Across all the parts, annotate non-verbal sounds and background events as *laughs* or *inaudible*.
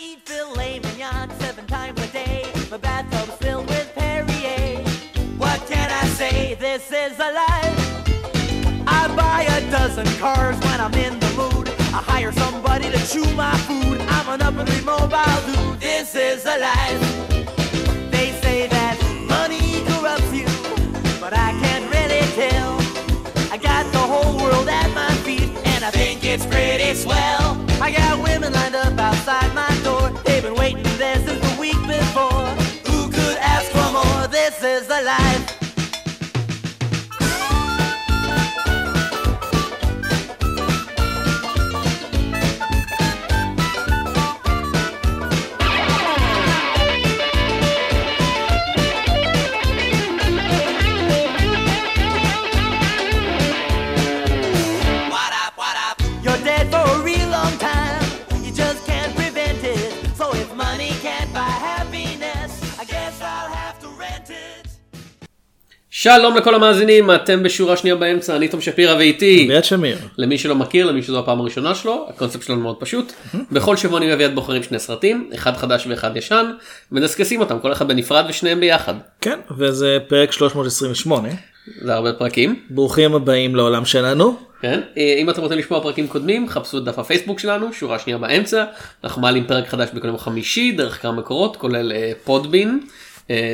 eat filet mignon seven times a day. My bathtub's filled with Perrier. What can I say? This is a life. I buy a dozen cars when I'm in the mood. I hire somebody to chew my food. I'm an up and mobile dude. This is a life. They say that money corrupts you, but I can't really tell. I got the whole world at my feet, and I think it's pretty swell. I got women lined up outside my שלום לכל המאזינים, אתם בשורה שנייה באמצע, אני תום שפירא ואיתי. אביעד שמיר. למי שלא מכיר, למי שזו הפעם הראשונה שלו, הקונספט שלנו מאוד פשוט. בכל שבוע אני ואביעד בוחרים שני סרטים, אחד חדש ואחד ישן, ומדסקסים אותם, כל אחד בנפרד ושניהם ביחד. כן, וזה פרק 328. זה הרבה פרקים. ברוכים הבאים לעולם שלנו. כן? אה, אם אתם רוצים לשמוע פרקים קודמים, חפשו את דף הפייסבוק שלנו, שורה שנייה באמצע. אנחנו מעלים פרק חדש בכל יום חמישי, דרך כמה מקורות, כולל אה, פודבין, אה,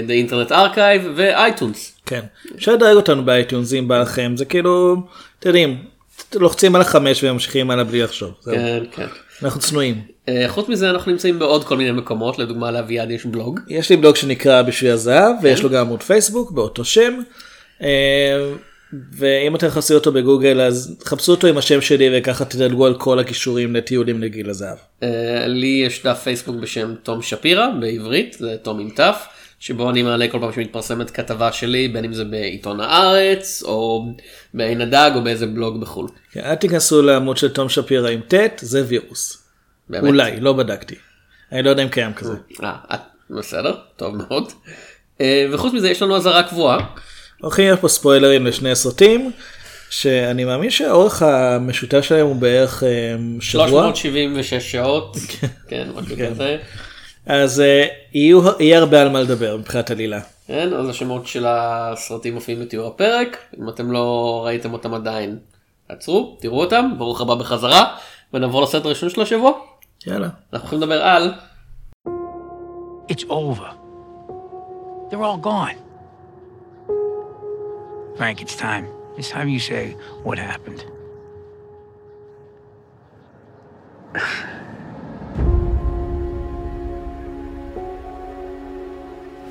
The Internet Archive ואייטיונס. כן. אפשר לדרג אותנו באייטיונס אם בא לכם, זה כאילו, אתם יודעים, לוחצים על החמש וממשיכים הלאה בלי לחשוב. כן, כן. אנחנו צנועים. אה, חוץ מזה אנחנו נמצאים בעוד כל מיני מקומות, לדוגמה לאביעד יש בלוג. יש לי בלוג שנקרא בשביל הזהב, ויש לו גם עמוד פייסבוק באותו שם. אה, ואם אתם מחפשים אותו בגוגל אז חפשו אותו עם השם שלי וככה תדלגו על כל הכישורים לטיולים לגיל הזהב. אה, לי יש דף פייסבוק בשם תום שפירא בעברית, זה תום עם תו, שבו אני מעלה כל פעם שמתפרסמת כתבה שלי, בין אם זה בעיתון הארץ, או בעין הדג, או באיזה בלוג בחו"ל. כן, אל תיכנסו לעמוד של תום שפירא עם ט' זה וירוס. באמת. אולי, לא בדקתי. אני לא יודע אם קיים כזה. אה, את- בסדר, טוב מאוד. אה, וחוץ מזה יש לנו אזהרה קבועה. הולכים להיות פה ספוילרים לשני הסרטים, שאני מאמין שהאורך המשותף שלהם הוא בערך אה, שבוע. 376 שעות, כן, משהו כזה. אז אה, יהיו, יהיה הרבה על מה לדבר מבחינת עלילה. כן, אז השמות של הסרטים מופיעים בתיאור הפרק, אם אתם לא ראיתם אותם עדיין, עצרו, תראו אותם, ברוך הבא בחזרה, ונעבור לסרט הראשון של השבוע. יאללה. אנחנו הולכים לדבר על It's over. They're all gone. Frank, it's time. It's time you say what happened. *laughs*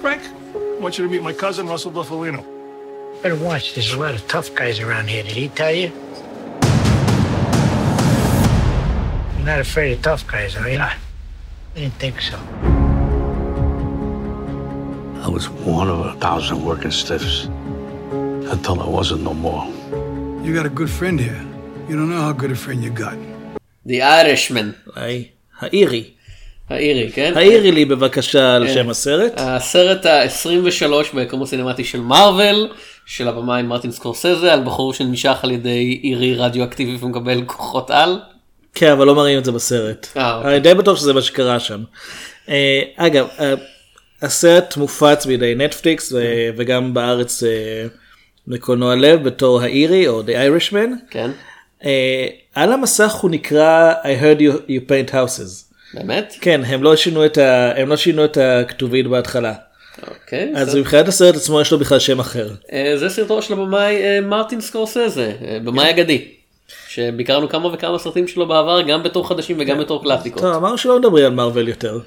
Frank, I want you to meet my cousin, Russell Buffalino. Better watch. There's a lot of tough guys around here. Did he tell you? You're not afraid of tough guys, are you? I didn't think so. I was one of a thousand working stiffs until I wasn't no more. You got a good friend here. You don't know how good a friend you got. The Irishman, היי, האירי. האירי, כן? האירי לי בבקשה על שם הסרט. הסרט ה-23 ביקום הסינמטי של מארוול, של הבמאי מרטין סקורסזה, על בחור שנמשך על ידי אירי רדיואקטיבי ומקבל כוחות על. כן, אבל לא מראים את זה בסרט. אה, אוקיי. אני די בטוח שזה מה שקרה שם. אה, אגב, אה, הסרט מופץ בידי נטפליקס ו- וגם בארץ בקולנוע לב בתור האירי או The Irishman. כן, על המסך הוא נקרא I heard you, you paint houses. באמת? כן, הם לא שינו את, ה, הם לא שינו את הכתובית בהתחלה. אוקיי. אז זה- מבחינת הסרט עצמו יש לו בכלל שם אחר. אה, זה סרטו של הבמאי אה, מרטין סקורסזה, אה, במאי אגדי. שביקרנו כמה וכמה סרטים שלו בעבר, גם בתור חדשים וגם בתור קלאסיקות. טוב, אמרנו שלא מדברים על מארוול יותר.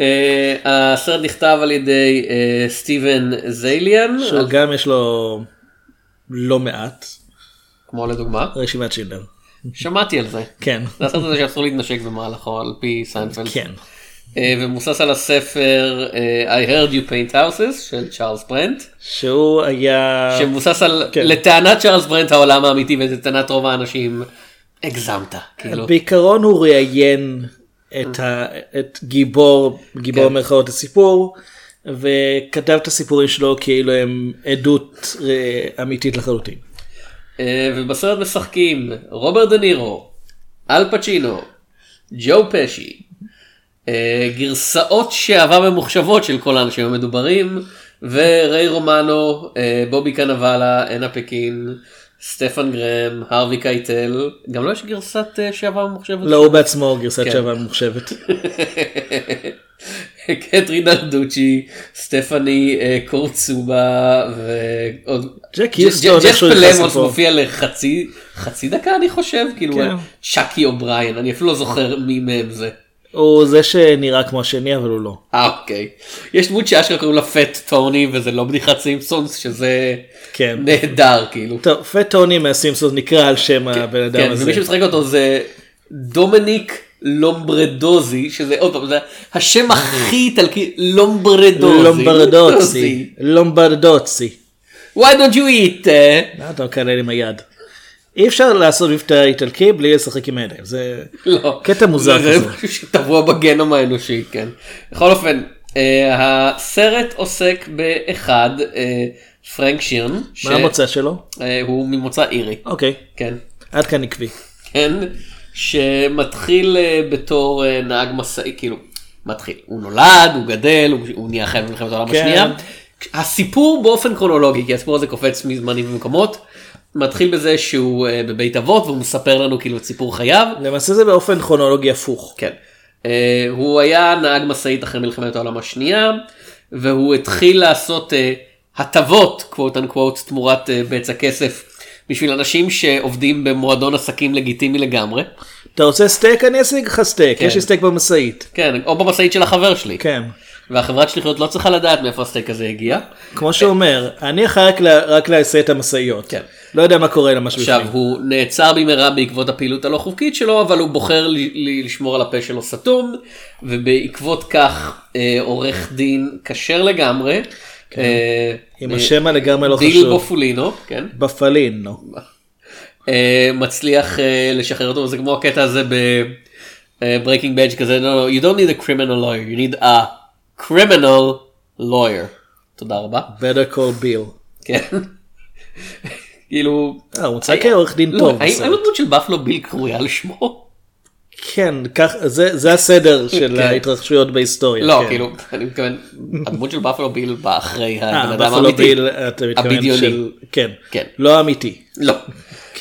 אה, הסרט נכתב על ידי אה, סטיבן זייליאן, שהוא גם יש לו לא מעט כמו לדוגמה, רשימת שינדלר. שמעתי על זה. כן. זה הסרט הזה שאסור להתנשק במהלכו על פי סיינפלד. כן. אה, ומבוסס על הספר אה, I heard you paint houses של צ'ארלס ברנט, שהוא היה... שמבוסס על, כן. לטענת צ'ארלס ברנט העולם האמיתי ולטענת רוב האנשים, הגזמת, כאילו. בעיקרון הוא ראיין את, ה... את גיבור, גיבור כן. מירכאות הסיפור, וכתב את הסיפורים שלו כאילו הם עדות אה, אמיתית לחלוטין. אה, ובסרט משחקים רוברט דה נירו, אל פצ'ינו, ג'ו פשי, אה, גרסאות שעבר ממוחשבות של כל האנשים המדוברים, וריי רומנו, אה, בובי קנבלה, אנה פקין, סטפן גרם, הרווי קייטל, גם לו יש גרסת שעבר ממוחשבת? לא הוא בעצמו גרסת כן. שעבר ממוחשבת. *laughs* קתרין נרדוצ'י, סטפני אה, קורצובה ועוד... ג'ק היוסטון, פלמונס. מופיע לחצי חצי דקה אני חושב, כאילו כן. צ'אקי אובריין, אני אפילו לא זוכר מי מהם זה. הוא זה שנראה כמו השני אבל הוא לא. אה אוקיי. יש דמות שאשכרה קוראים לה פט טוני וזה לא בדיחת סימפסונס שזה כן. נהדר כאילו. טוב, פט טוני מהסימפסונס נקרא על שם הבן אדם כן, הזה. ומי שמשחק אותו זה דומיניק לומברדוזי שזה עוד פעם זה השם הכי איטלקי לומברדוזי. לומברדוצי. לומברדוצי. Why don't you eat? אה? מה אתה מקלל עם היד? אי אפשר לעשות מבטא איטלקי בלי לשחק עם הידיים. זה לא. קטע מוזר זה כזה. משהו שטבוע בגנום האנושי, כן. בכל אופן, אה, הסרט עוסק באחד, אה, פרנק שירן, ש- מה המוצא שלו? אה, הוא ממוצא אירי, אוקיי. כן. עד כאן עקבי. כן, שמתחיל אה, בתור אה, נהג משאית, כאילו, מתחיל, הוא נולד, הוא גדל, הוא, הוא נהיה חייב במלחמת העולם כן. השנייה. הסיפור באופן כרונולוגי, כי הסיפור הזה קופץ מזמנים ומקומות, מתחיל בזה שהוא אה, בבית אבות והוא מספר לנו כאילו את סיפור חייו. למעשה זה באופן כרונולוגי הפוך. כן. הוא היה נהג משאית אחרי מלחמת העולם השנייה, והוא התחיל לעשות הטבות, quote unquote, תמורת בצע כסף, בשביל אנשים שעובדים במועדון עסקים לגיטימי לגמרי. אתה רוצה סטייק? אני אשיג לך סטייק. כן. יש לי סטייק במשאית. כן, או במשאית של החבר שלי. כן. והחברת שליחיות לא צריכה לדעת מאיפה הסטייק הזה הגיע. כמו שהוא אומר, אני אחראי רק ל- רק להסיע את המשאיות. כן. לא יודע מה קורה למה עכשיו, שבפנים. הוא נעצר במהרה בעקבות הפעילות הלא חוקית שלו, אבל הוא בוחר לשמור על הפה שלו סתום, ובעקבות כך אה, עורך דין כשר לגמרי. כן. עם אה, השם הלגמרי לא חשוב. בופולינו, כן, בפלין, נו. אה, מצליח אה, לשחרר אותו, זה כמו הקטע הזה ב-Breaking Bad כזה, no, no, you don't need a criminal lawyer, you need a criminal lawyer. תודה רבה. better call bill. כן. *laughs* כאילו... הוא מוצא כעורך דין לא, טוב. האם הדמות של בפלו ביל קרויה על שמו? כן, כך, זה, זה הסדר *laughs* של כן. ההתרחשויות בהיסטוריה. לא, כן. כאילו, אני מתכוון, הדמות של בפלו ביל באה אחרי הבן אה, אדם בפלו האמיתי. ביל, אתה מתכוון הבדיוני. של... כן. כן. לא אמיתי. לא.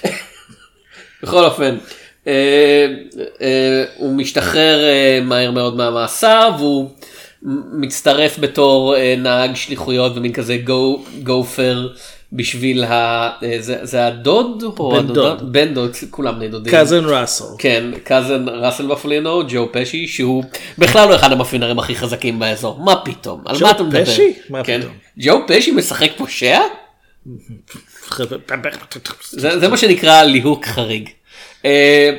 *laughs* בכל אופן, אה, אה, הוא משתחרר אה, מהר מאוד מהמאסר והוא מצטרף בתור אה, נהג שליחויות ומין כזה גו, גופר בשביל ה... אה, זה, זה הדוד? או בן הדודה? דוד. בן דוד, כולם בני דודים. קאזן ראסל. כן, קאזן ראסל בפלינו, ג'ו פשי, שהוא בכלל לא אחד המאפיונרים הכי חזקים באזור, מה פתאום? על ג'ו מה אתה מדבר? פשי? מה כן. פתאום? ג'ו פשי משחק פושע? זה, זה מה שנקרא ליהוק חריג. אה,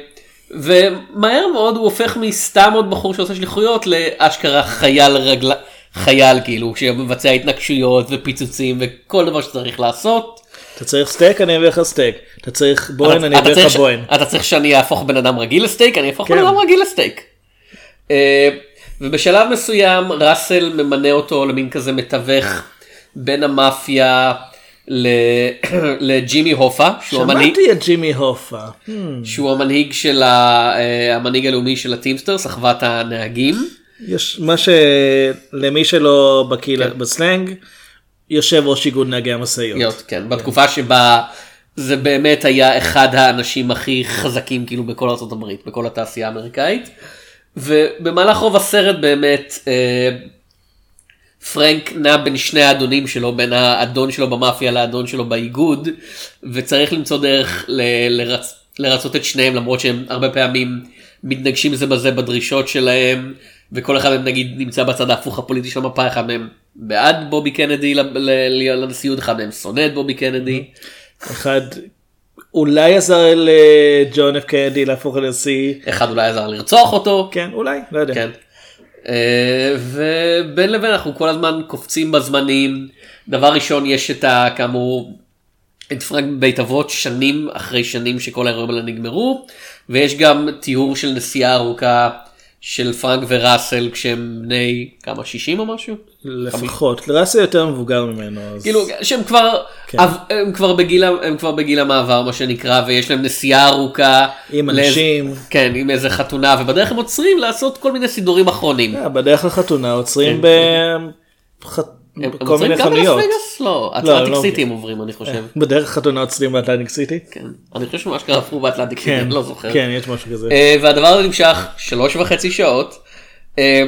ומהר מאוד הוא הופך מסתם עוד בחור שעושה שליחויות לאשכרה חייל רגל... חייל כאילו שמבצע התנגשויות ופיצוצים וכל דבר שצריך לעשות. אתה צריך סטייק? אני אביא לך סטייק. אתה צריך בוהן? אתה- אני אביא לך בוהן. אתה צריך שאני אהפוך בן אדם רגיל לסטייק אני אהפוך בן כן. אדם רגיל לסטייק. אה, ובשלב מסוים ראסל ממנה אותו למין כזה מתווך בין המאפיה ל- *clears throat* לג'ימי הופה שהוא המנהיג שמעתי על ג'ימי הופה. שהוא המנהיג של ה- אה, המנהיג הלאומי של הטימסטרס אחוות הנהגים. יש מה למי שלא בקיא כן. בסלנג, יושב ראש איגוד נהגי המשאיות. להיות, כן, בתקופה שבה זה באמת היה אחד האנשים הכי חזקים כאילו בכל ארצות הברית, בכל התעשייה האמריקאית. ובמהלך רוב הסרט באמת אה, פרנק נע בין שני האדונים שלו, בין האדון שלו במאפיה לאדון שלו באיגוד, וצריך למצוא דרך ל- לרצ... לרצות את שניהם למרות שהם הרבה פעמים מתנגשים זה בזה בדרישות שלהם, וכל אחד מהם נגיד נמצא בצד ההפוך הפוליטי של המפה, אחד מהם בעד בובי קנדי לנשיאות, אחד מהם שונא את בובי קנדי. אחד אולי עזר לג'ון אף קנדי להפוך לנשיא. אחד אולי עזר לרצוח אותו. כן, אולי, לא יודע. כן. אה, ובין לבין אנחנו כל הזמן קופצים בזמנים. דבר ראשון יש את ה... כאמור את פרנק בבית אבות שנים אחרי שנים שכל האירועים האלה נגמרו ויש גם תיאור של נסיעה ארוכה של פרנק וראסל כשהם בני כמה 60 או משהו? לפחות, לראסל יותר מבוגר ממנו. אז... כאילו שהם כבר כן. הם כבר בגיל הם כבר בגיל המעבר מה שנקרא ויש להם נסיעה ארוכה עם לאיז- אנשים. כן עם איזה חתונה ובדרך הם עוצרים לעשות כל מיני סידורים אחרונים. אה, בדרך לחתונה עוצרים ב... הם- עוצרים גם. בלאס וגאס? לא, אטלנטיק. סיטי הם עוברים אני חושב. בדרך לחתונה עוצרים באטלנטיק סיטי? כן. אני חושב שממש קרה עברו באטלנטיק סיטי, כן, אני לא זוכר. כן, יש משהו כזה. אה, והדבר הזה נמשך שלוש וחצי שעות. אה,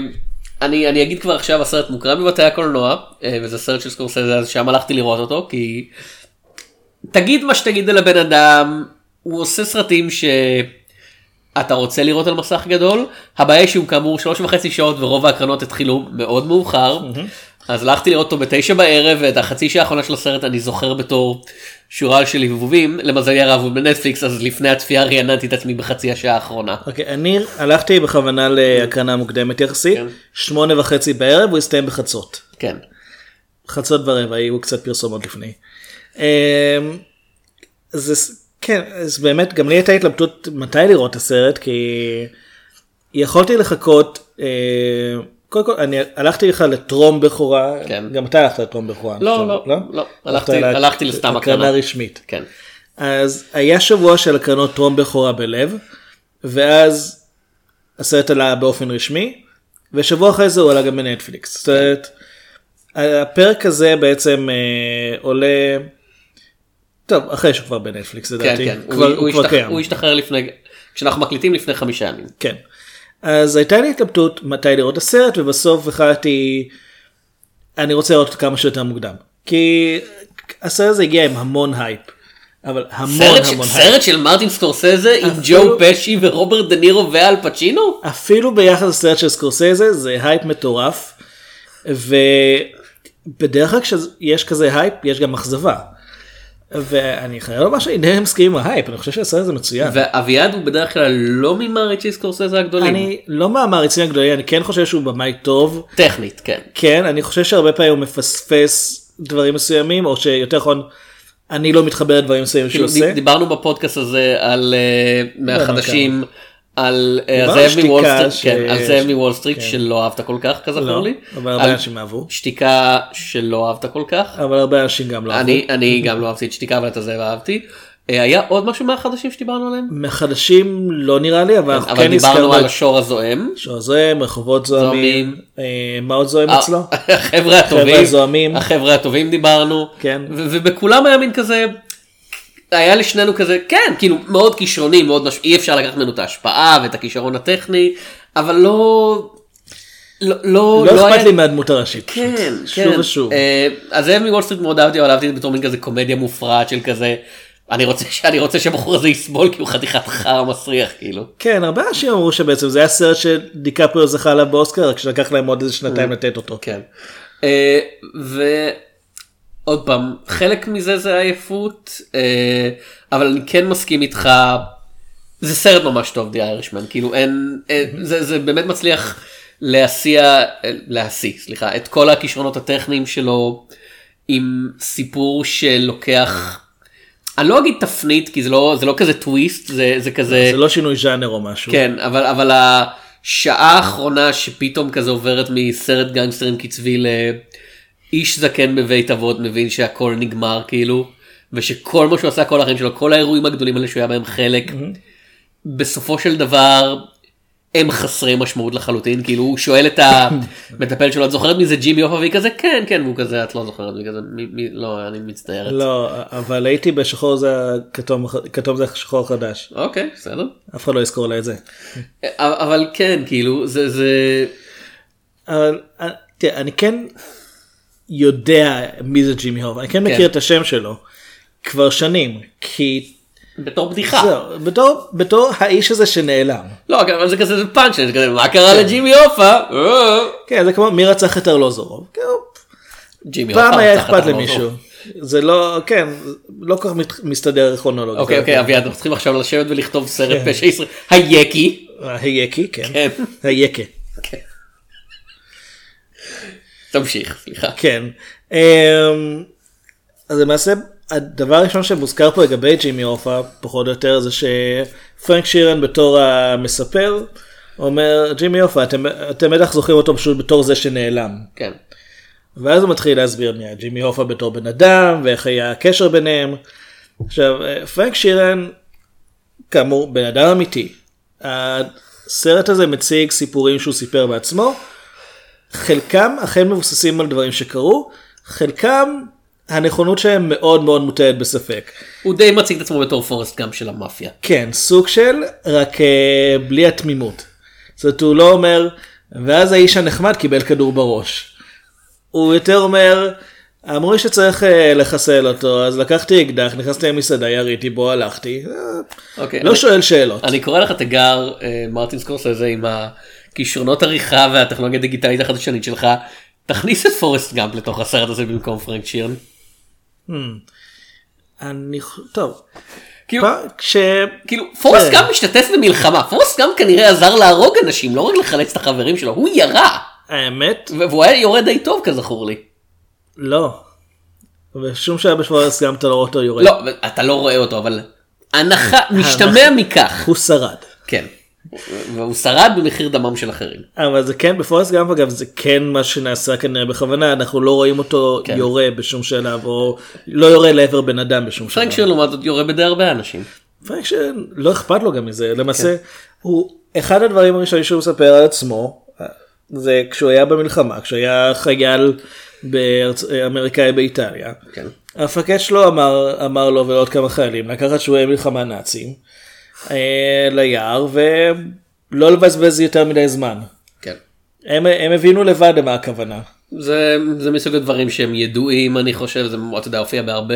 אני, אני אגיד כבר עכשיו הסרט מוקרן בבתי הקולנוע אה, וזה סרט של סקורסזה אז שם הלכתי לראות אותו כי תגיד מה שתגיד על הבן אדם הוא עושה סרטים שאתה רוצה לראות על מסך גדול הבעיה שהוא כאמור שלוש וחצי שעות ורוב ההקרנות התחילו מאוד מאוחר אז הלכתי לראות אותו בתשע בערב ואת החצי שעה האחרונה של הסרט אני זוכר בתור שורה של הבהובים למזלי הרב הוא בנטפליקס אז לפני הצפייה רעננתי את עצמי בחצי השעה האחרונה. אוקיי, אני הלכתי בכוונה להקרנה מוקדמת יחסית, כן. שמונה וחצי בערב, הוא הסתיים בחצות. כן. חצות ורבע, היו קצת פרסומות לפני. אמ, זה, כן, אז באמת, גם לי הייתה התלבטות מתי לראות את הסרט, כי יכולתי לחכות, אה, קודם כל, אני הלכתי לך לטרום בכורה, כן. גם אתה הלכת לטרום בכורה. לא, חושב, לא, לא, הלכת הלכתי- לה- הלכתי לסתם הקרנה. הקרנה רשמית. כן. אז היה שבוע של הקרנות טרום בכורה בלב, ואז הסרט עלה באופן רשמי, ושבוע אחרי זה הוא עלה גם בנטפליקס. זאת אומרת, הפרק הזה בעצם אה, עולה, טוב, אחרי שהוא כבר בנטפליקס כן, לדעתי, כן. כבר, הוא- הוא הוא כבר השתח- קיים. הוא השתחרר לפני, כשאנחנו מקליטים לפני חמישה ימים. כן. אז הייתה לי התלבטות מתי לראות את הסרט, ובסוף החלטתי, אני רוצה לראות כמה שיותר מוקדם. כי הסרט הזה הגיע עם המון הייפ. אבל המון סרט, המון של, הייפ. סרט של מרטין סקורסזה עם אפילו- ג'ו פשי ורוברט דה נירו ואל פצ'ינו? אפילו ביחס לסרט של סקורסזה זה הייפ מטורף. ובדרך כלל כשיש כזה הייפ יש גם אכזבה. ואני חייב לומר שאני די מסכים עם ההייפ, אני חושב שהסרט הזה מצוין. ואביעד הוא בדרך כלל לא ממעריצי סקורסזה הגדולים. אני לא מהמעריצים הגדולים, אני כן חושב שהוא במאי טוב. טכנית, כן. כן, אני חושב שהרבה פעמים הוא מפספס דברים מסוימים, או שיותר נכון, אני לא מתחבר לדברים מסוימים שהוא כאילו, עושה. דיברנו בפודקאסט הזה על אה, מהחדשים. על אה, הזאב על מוול שתיקה סטריט, כן, על הזאב מוול סטריט כן. שלא אהבת כל כך כזכור לא, לי. אבל הרבה אנשים אהבו. שתיקה שלא אהבת כל כך. אבל הרבה אנשים גם לא אהבו. אני אני גם לא אהבתי את שתיקה אבל את הזאב אהבתי. אה, היה עוד משהו מהחדשים שדיברנו עליהם? מהחדשים לא נראה לי, אבל אנחנו אבל כן דיברנו על השור הזועם. שור זועם, רחובות זועמים. אה, מה עוד זועם אצלו? *laughs* החבר'ה הטובים, הזועמים. החבר'ה הטובים דיברנו, כן. ובכולם היה מין כזה, היה לשנינו כזה, כן, כאילו מאוד כישרוני, מאוד מש... אי אפשר לקחת ממנו את ההשפעה ואת הכישרון הטכני, אבל לא, לא, לא, לא היה- אכפת לי מהדמות הראשית. פשוט. כן, שוב כן. ושוב. אה, אז זאב מוול סטריט מאוד אהבתי, אבל אהבתי את זה בתור מין כזה קומדיה מופרעת של כזה, אני רוצה, אני רוצה שהבחור הזה יסבול כי הוא חתיכת חרא מסריח, כאילו. כן, הרבה אנשים אמרו שבעצם זה היה סרט שדיקפריו זכה עליו באוסקר, רק שלקח להם עוד איזה שנתיים לתת אותו. כן. ועוד פעם, חלק מזה זה עייפות, אה, אבל אני כן מסכים איתך, זה סרט ממש טוב, די איירשמן, כאילו אין, אה, זה, זה באמת מצליח להסיע, אה, להשיא, סליחה, את כל הכישרונות הטכניים שלו עם סיפור שלוקח, אני לא אגיד תפנית, כי זה לא, זה לא כזה טוויסט, זה, זה כזה... זה לא שינוי ז'אנר או משהו. כן, אבל, אבל השעה האחרונה שפתאום כזה עוברת מסרט גנגסטרים קצבי לאיש זקן בבית אבות מבין שהכל נגמר כאילו, ושכל מה שהוא עשה כל החיים שלו, כל האירועים הגדולים האלה שהוא היה בהם חלק, בסופו של דבר הם חסרי משמעות לחלוטין, כאילו הוא שואל את המטפל *laughs* שלו, את זוכרת מי זה ג'ימי אופה? והיא כזה כן, כן, והוא כזה, את לא זוכרת, והיא כזה, "מי- מי- לא, אני מצטערת. לא, אבל הייתי בשחור זה כתום, כתום זה שחור חדש. אוקיי, בסדר. אף אחד לא יזכור לה את זה. אבל כן, כאילו, זה, זה, אבל אה, תראה, אני כן יודע מי זה ג'ימי הוב, אני כן מכיר את השם שלו כבר שנים, כי בתור בדיחה. זהו, בתור, בתור האיש הזה שנעלם. לא, אבל זה כזה זה כזה, מה קרה לג'ימי הופה? אה. כן, זה כמו מי רצח את ארלוזורוב. כאילו, ג'ימי פעם הופה היה רצח את אכפת. למישהו. זה לא, כן, לא כל כך מסתדר כרונולוגית. אוקיי, אוקיי, אביעד, אנחנו צריכים עכשיו לשבת ולכתוב סרט פשע ישראל. היקי. היקי, כן. כן. תמשיך, סליחה. כן. אמ, אז למעשה הדבר הראשון שמוזכר פה לגבי ג'ימי הופה פחות או יותר זה שפרנק שירן בתור המספר אומר ג'ימי הופה אתם, אתם בטח זוכרים אותו פשוט בתור זה שנעלם. כן. ואז הוא מתחיל להסביר מי היה ג'ימי הופה בתור בן אדם ואיך היה הקשר ביניהם. עכשיו אה, פרנק שירן כאמור בן אדם אמיתי. הסרט הזה מציג סיפורים שהוא סיפר בעצמו. חלקם אכן מבוססים על דברים שקרו, חלקם הנכונות שלהם מאוד מאוד מוטלת בספק. הוא די מציג את עצמו בתור פורסט גאמפ של המאפיה. כן, סוג של, רק אה, בלי התמימות. זאת אומרת, הוא לא אומר, ואז האיש הנחמד קיבל כדור בראש. הוא יותר אומר, אמרו לי שצריך אה, לחסל אותו, אז לקחתי אקדח, נכנסתי למסעדה, יריתי בו, הלכתי. אה, אוקיי, לא אני- שואל שאלות. אני קורא לך תיגר אה, מרטין סקורסזה עם הכישרונות עריכה והטכנולוגיה הדיגיטלית החדשנית שלך. תכניס את פורסט גאמפ לתוך הסרט הזה במקום פרנק שירן. אני, ח- טוב. כאילו, כש... כאילו פורסט כן. גאמפ משתתף במלחמה פורסט גאמפ כנראה עזר להרוג אנשים לא רק לחלץ את החברים שלו הוא ירה האמת, והוא היה יורה די טוב כזכור לי. לא. בשום שעה בפורסט גם אתה לא רואה אותו יורד. לא אתה לא רואה אותו אבל הנחה משתמע מכך הוא שרד. כן. והוא שרד במחיר דמם של אחרים. אבל זה כן בפורסט גאמפ אגב זה כן מה שנעשה כנראה בכוונה אנחנו לא רואים אותו כן. יורה בשום שלב או לא יורה לעבר בן אדם בשום שלב. פרנק שירן לעומת זאת יורה בדי הרבה אנשים. פרנק שירן לא אכפת לו גם מזה למעשה הוא אחד הדברים הראשונים שהוא מספר על עצמו זה כשהוא היה במלחמה כשהוא היה חייל בארצ... אמריקאי באיטליה. כן. המפקד שלו אמר, אמר לו ולעוד כמה חיילים לקחת שבויי מלחמה נאצים ליער ולא לבזבז יותר מדי זמן. כן. הם, הם הבינו לבד למה הכוונה. זה, זה מסוג הדברים שהם ידועים אני חושב זה אתה יודע הופיע בהרבה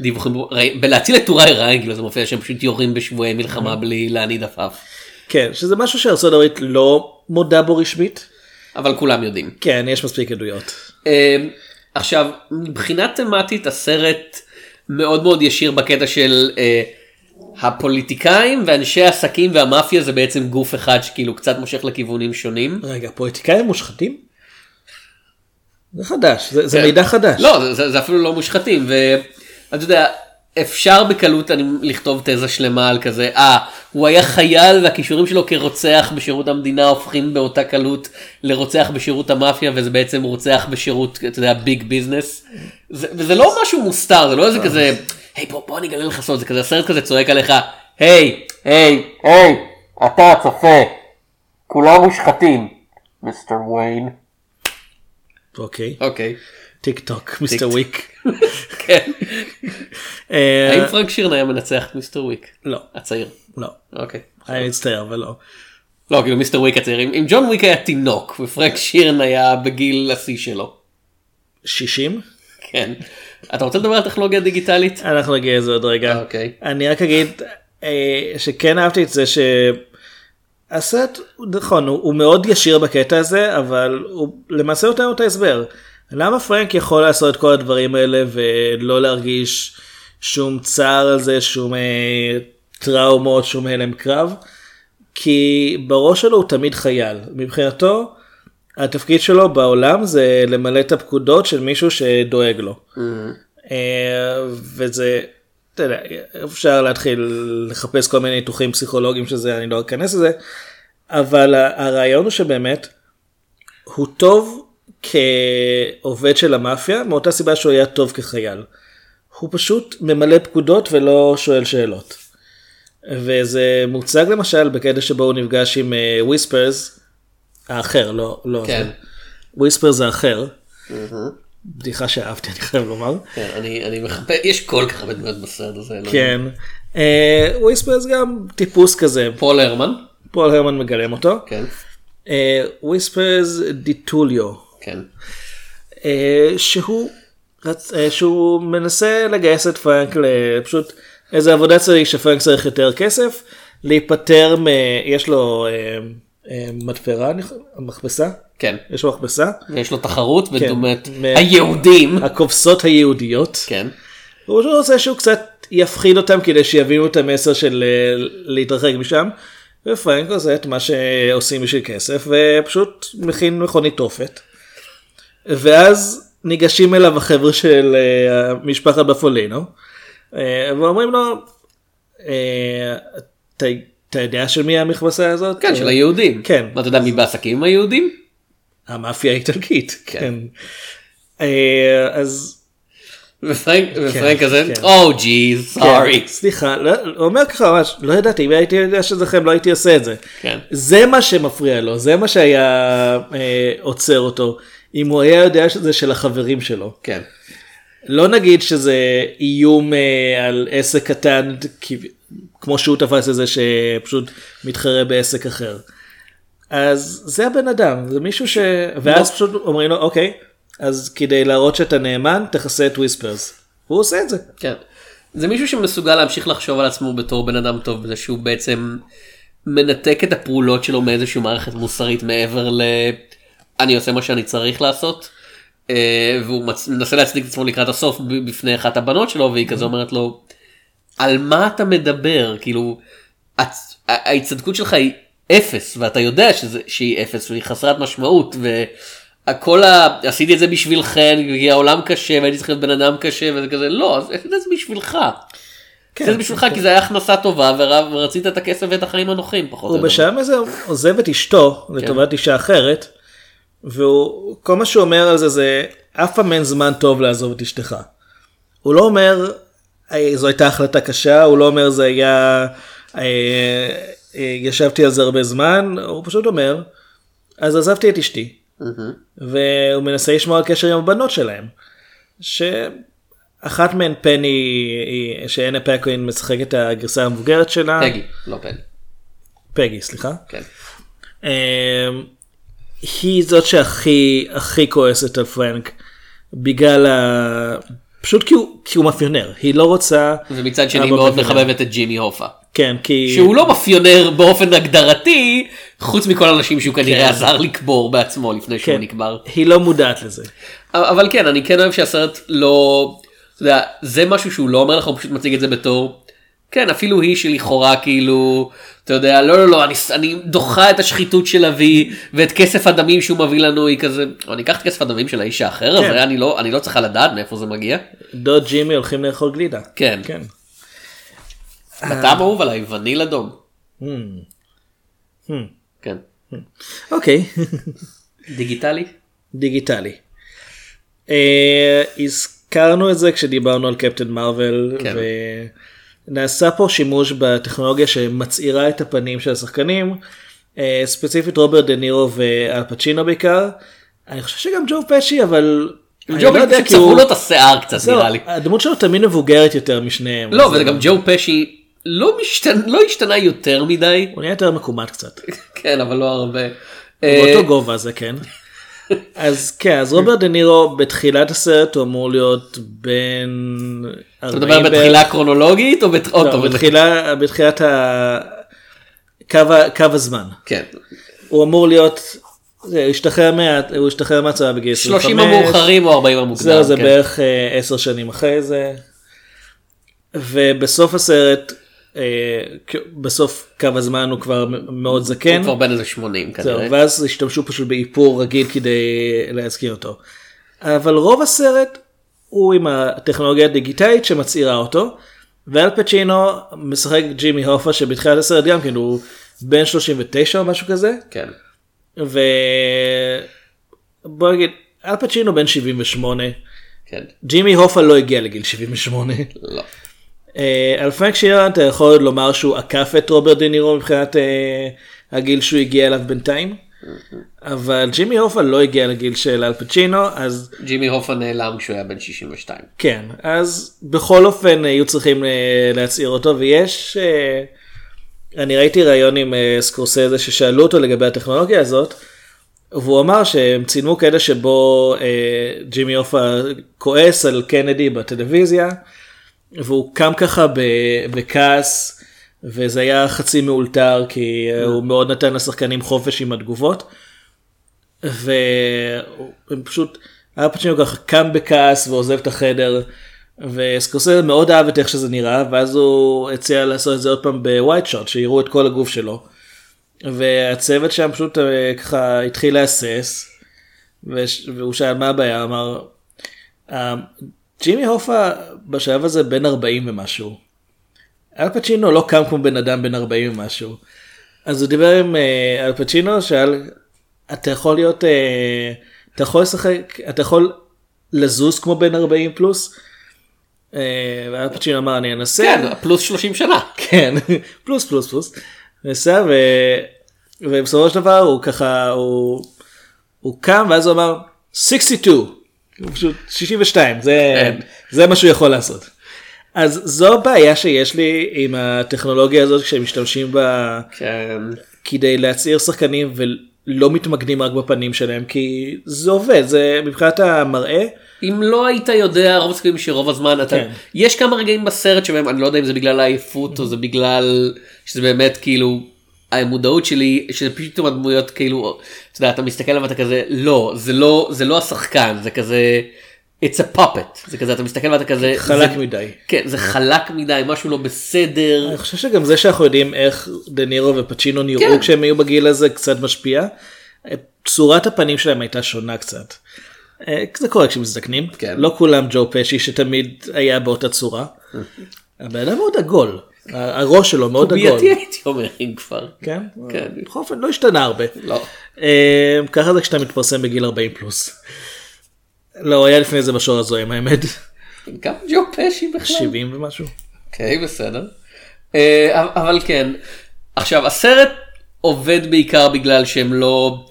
דיווחים בלהציל את טוראי ריינגל זה מופיע שהם פשוט יורים בשבויי מלחמה בלי להניד עפעף. כן, שזה משהו שארצות הברית לא מודה בו רשמית. אבל כולם יודעים. כן, יש מספיק עדויות. אה, עכשיו מבחינה תמטית הסרט מאוד מאוד ישיר בקטע של אה, הפוליטיקאים ואנשי העסקים והמאפיה זה בעצם גוף אחד שכאילו קצת מושך לכיוונים שונים. רגע, פוליטיקאים מושחתים? זה חדש, זה, זה כן. מידע חדש. לא זה, זה, זה אפילו לא מושחתים ואתה יודע אפשר בקלות אני לכתוב תזה שלמה על כזה אה הוא היה חייל והכישורים שלו כרוצח בשירות המדינה הופכים באותה קלות לרוצח בשירות המאפיה וזה בעצם רוצח בשירות אתה יודע ביג ביזנס זה, וזה לא משהו מוסתר זה לא איזה כזה היי בוא, בוא אני אגלה לך סוד זה כזה הסרט כזה צועק עליך היי היי היי אתה הצופה כולם מושחתים מיסטר ויין אוקיי, אוקיי Tick tock, Mister Wick. *laughs* כן. אה, האם פרנק שירן היה מנצח את Mister Wick? לא, הצעיר. לא. אוקיי. אני מצטער, אבל לא. לא, כאילו Mister Wick הצעיר. אם ג'ון וויק היה תינוק ופרנק שירן היה בגיל השיא שלו. 60? כן. אתה רוצה לדבר על טכנולוגיה דיגיטלית? אנחנו נגיע לזה עוד רגע. אוקיי. אני רק אגיד אה, שכן אהבתי את זה שהסרט, נכון, הוא, הוא מאוד ישיר בקטע הזה, אבל הוא למעשה נותן לנו את ההסבר. למה פרנק יכול לעשות את כל הדברים האלה ולא להרגיש שום צער על זה, שום אה, טראומות, שום הלם קרב? כי בראש שלו הוא תמיד חייל. מבחינתו, התפקיד שלו בעולם זה למלא את הפקודות של מישהו שדואג לו. אה, וזה, אתה יודע, אפשר להתחיל לחפש כל מיני ניתוחים פסיכולוגיים שזה, אני לא אכנס לזה, אבל הרעיון הוא שבאמת, הוא טוב כעובד של המאפיה, מאותה סיבה שהוא היה טוב כחייל. הוא פשוט ממלא פקודות ולא שואל שאלות. וזה מוצג למשל בקטע שבו הוא נפגש עם וויספרס, האחר, לא, לא, כן. וויספרס זה האחר. בדיחה שאהבתי אני חייב לומר. כן, אני אני מחפש, יש כל כך הרבה דמויות בסרט הזה. כן. אה, וויספרס גם טיפוס כזה, פול הרמן. פול הרמן מגלם אותו. כן. אה, וויספרס דיטוליו, כן. אה, שהוא רצ- שהוא מנסה לגייס את פרנק לפשוט איזה עבודה צדדית שפרנק צריך יותר כסף, להיפטר מ... יש לו מתפרה, אני חושב, מכבסה? כן. יש לו מכבסה? ויש לו תחרות כן. בדומת מ- היהודים. הכובסות היהודיות. כן. הוא פשוט רוצה שהוא קצת יפחיד אותם כדי שיבינו את המסר של אה, להתרחק משם. ופרנק עושה את מה שעושים בשביל כסף ופשוט מכין מכונית תופת. ואז ניגשים אליו החבר'ה של אה, משפחת בפולינו אה, ואומרים לו אה, אתה אתה יודע של מי המכבסה הזאת? כן, של היהודים. כן. מה, אתה יודע מי בעסקים היהודים? המאפיה האיטלקית. כן. כן. אה, אז ופרנק כזה. או ג'י, סורי. סליחה, לא, הוא אומר ככה ממש, לא ידעתי, אם הייתי יודע שזה לכם לא הייתי עושה את זה. כן. זה מה שמפריע לו, זה מה שהיה אה, עוצר אותו, אם הוא היה יודע שזה של החברים שלו. כן. לא נגיד שזה איום אה, על עסק קטן, כמו שהוא תפס את זה שפשוט מתחרה בעסק אחר. אז זה הבן אדם, זה מישהו ש... ואז פשוט אומרים לו, אוקיי, אז כדי להראות שאתה נאמן, תכסה את וויספרס. הוא עושה את זה. כן. זה מישהו שמסוגל להמשיך לחשוב על עצמו בתור בן אדם טוב בזה שהוא בעצם מנתק את הפעולות שלו מאיזושהי מערכת מוסרית מעבר ל... אני עושה מה שאני צריך לעשות. אה, והוא. מנסה להצדיק את עצמו לקראת הסוף בפני אחת הבנות שלו והיא כזה אומרת לו על מה אתה מדבר כאילו הצ... ההצטדקות שלך היא אפס ואתה יודע שזה... שהיא אפס והיא חסרת משמעות והכל ה... עשיתי את זה בשבילכן כי העולם קשה והייתי צריך להיות בן אדם קשה וזה כזה לא אז עשית את זה בשבילך. כן, זה בשבילך כי זה היה הכנסה טובה ור... ורצית את הכסף ואת החיים הנוחים פחות או הוא יותר. בשלב הזה עוזב את אשתו לטובת אישה אחרת, והוא, כל מה שהוא אומר על זה זה, אף פעם אין זמן טוב לעזוב את אשתך. הוא לא אומר, "אה, זו הייתה החלטה קשה, הוא לא אומר זה היה, אה, אה, ישבתי על זה הרבה זמן, הוא פשוט אומר, אז עזבתי את אשתי. והוא מנסה לשמור על קשר עם הבנות שלהם. שאחת מהן פני, שאנה פקווין משחקת את הגרסה המבוגרת שלה. פגי לא פגי. פגי, סליחה. כן. אמ, היא זאת שהכי הכי כועסת על פרנק בגלל ה... פשוט כי הוא, כי הוא מאפיונר, היא לא רוצה... ומצד שני אבא מאוד מאפיונר. מחבבת את ג'ימי הופה. כן, כי... שהוא לא מאפיונר באופן הגדרתי חוץ מכל האנשים שהוא כנראה כן. עזר לקבור בעצמו לפני שהוא כן, נקבר. היא לא מודעת לזה. אבל כן אני כן אוהב שהסרט לא אתה יודע, זה משהו שהוא לא אומר לך הוא פשוט מציג את זה בתור כן אפילו היא שלכאורה כאילו אתה יודע לא לא לא אני, אני דוחה את השחיתות של אבי ואת כסף הדמים שהוא מביא לנו היא כזה "או, אני אקח את כסף הדמים של האיש האחר כן. אני לא אני לא צריכה לדעת מאיפה זה מגיע. דוד ג'ימי הולכים לאכול גלידה. כן. כן. הטעם אהוב עליי וניל אדום. כן. אוקיי, *laughs* דיגיטלי. דיגיטלי. אה, הזכרנו את זה כשדיברנו על קפטן מרוויל, ונעשה פה שימוש בטכנולוגיה שמצעירה את הפנים של השחקנים, אה, ספציפית רוברט דה נירו ואל פצ'ינו בעיקר. אני חושב שגם ג'ו פשי אבל... ג'ו לא פשי כי הוא- צבעו לו את השיער קצת נראה לי. הדמות שלו תמיד מבוגרת יותר משניהם. לא, וגם ג'ו פשי לא לא השתנה יותר מדי. הוא נהיה יותר מקומט קצת. כן, אבל לא הרבה. באותו אה, גובה זה כן. אז כן, אז רוברט דה נירו בתחילת הסרט הוא אמור להיות בין... אתה מדבר בתחילה קרונולוגית או לא? בתחילה, בתחילת ה... קו, הזמן. כן. הוא אמור להיות, זה, הוא השתחרר מה- הוא השתחרר מהצבא בגיל 25. 30 המאוחרים או 40 המוקדם. זהו, זה כן. בערך אה, עשר שנים אחרי זה. ובסוף הסרט, אה, בסוף קו הזמן הוא כבר מאוד זקן. הוא כבר בן איזה 80 זהו, כנראה. ואז השתמשו פשוט באיפור רגיל כדי להזכיר אותו. אבל רוב הסרט הוא עם הטכנולוגיה הדיגיטלית שמצעירה אותו, ואל פצ'ינו משחק ג'ימי הופה שבתחילת הסרט גם כן הוא בן 39 או משהו כזה, כן. ובוא נגיד, אל פצ'ינו בן 78, כן. ג'ימי הופה לא הגיע לגיל 78. לא. אה, על פרנק שירן אתה יכול לומר שהוא עקף את רוברט דה מבחינת אה, הגיל שהוא הגיע אליו בינתיים. אבל ג'ימי הופה לא הגיע לגיל של אל פצ'ינו אז ג'ימי הופה נעלם כשהוא היה בן 62. כן אז בכל אופן היו צריכים אה, להצעיר אותו ויש אה, אני ראיתי ראיון עם אה, סקורסזה ששאלו אותו לגבי הטכנולוגיה הזאת. והוא אמר שהם צילמו קטע שבו אה, ג'ימי הופה כועס על קנדי בטלוויזיה והוא קם ככה בכעס וזה היה חצי מאולתר כי הוא מאוד נתן לשחקנים חופש עם התגובות. והם פשוט, היה פצ'ינו ככה קם בכעס ועוזב את החדר וסקורסזה מאוד אהב את איך שזה נראה ואז הוא הציע לעשות את זה עוד פעם בווייט שוט שיראו את כל הגוף שלו. והצוות שם פשוט אה, ככה התחיל להסס והוא שאל מה הבעיה אמר "אה, ג'ימי הופה בשלב הזה בן 40 ומשהו. אל פצ'ינו לא קם כמו בן אדם בן 40 ומשהו. אז הוא דיבר עם אה, אל פצ'ינו, שאל, אתה יכול להיות, אה, אתה יכול לשחק, אתה יכול לזוז כמו בן 40 פלוס? אה, ואל פצ'ינו אמר אני אנסה. כן, פלוס 30 שנה. כן, *laughs* פלוס פלוס פלוס. נסע ו... ובסופו של דבר הוא ככה, הוא, הוא קם ואז הוא אמר 62, הוא פשוט 62, זה, כן. זה מה שהוא יכול לעשות. אז זו הבעיה שיש לי עם הטכנולוגיה הזאת כשהם משתמשים בה כן. כדי להצעיר שחקנים ולא מתמקדים רק בפנים שלהם כי זה עובד, זה מבחינת המראה. אם לא היית יודע רוב הסיכויים שרוב הזמן אתה כן. יש כמה רגעים בסרט שבהם אני לא יודע אם זה בגלל העייפות או זה בגלל שזה באמת כאילו המודעות שלי שזה פשוט הדמויות כאילו אתה יודע אתה מסתכל עליו ואתה כזה לא זה לא זה לא השחקן זה כזה it's a puppet זה כזה אתה מסתכל ואתה כזה חלק זה, מדי. כן זה חלק מדי משהו לא בסדר אני חושב שגם זה שאנחנו יודעים איך דה נירו ופצ'ינו נראו כן. כשהם היו בגיל הזה קצת משפיע. צורת הפנים שלהם הייתה שונה קצת. אה, זה קורה כשמזדקנים. כן. לא כולם ג'ו פשי שתמיד היה באותה צורה. הבן אדם מאוד עגול. הראש שלו מאוד עגול. קובייתי הייתי אומר אם כבר כן? כן. בכל אופן לא השתנה הרבה. לא אה, ככה זה כשאתה מתפרסם בגיל 40 פלוס. לא, היה לפני זה בשור הזוהם האמת. גם ג'ו פשי בכלל 70 ומשהו. אוקיי בסדר. אה, אבל כן עכשיו הסרט עובד בעיקר בגלל שהם לא.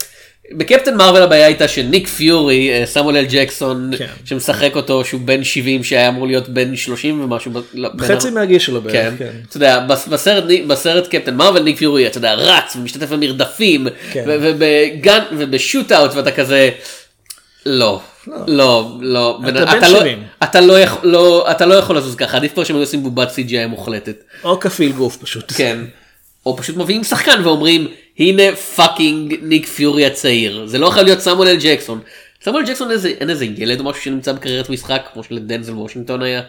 בקפטן מרוויל הבעיה הייתה שניק פיורי אה, סמואל אל ג'קסון כן. שמשחק אותו שהוא בן 70 שהיה אמור להיות בן 30 ומשהו. לא, חצי ה- מהגיל שלו בערך. כן, כן. אתה יודע, בס- בסרט, בסרט קפטן מרוויל ניק פיורי, אתה יודע, רץ ומשתתף במרדפים, כן. ובגן, ובשוט-אאוט, ואתה כזה, לא, לא, לא, אתה לא- 70. אתה לא יכול- לא- אתה לא יכול לזוז ככה, עדיף כבר שהם היו עושים בובת CGI מוחלטת, או כפיל גוף פשוט. כן, או פשוט מביאים שחקן ואומרים, הנה fucking ניק פיורי הצעיר, זה לא יכול להיות סמואל אל ג'קסון, סמואל אל ג'קסון איזה- אין איזה ילד או משהו שנמצא בקריירת משחק, כמו שלדנזל וושינגטון היה.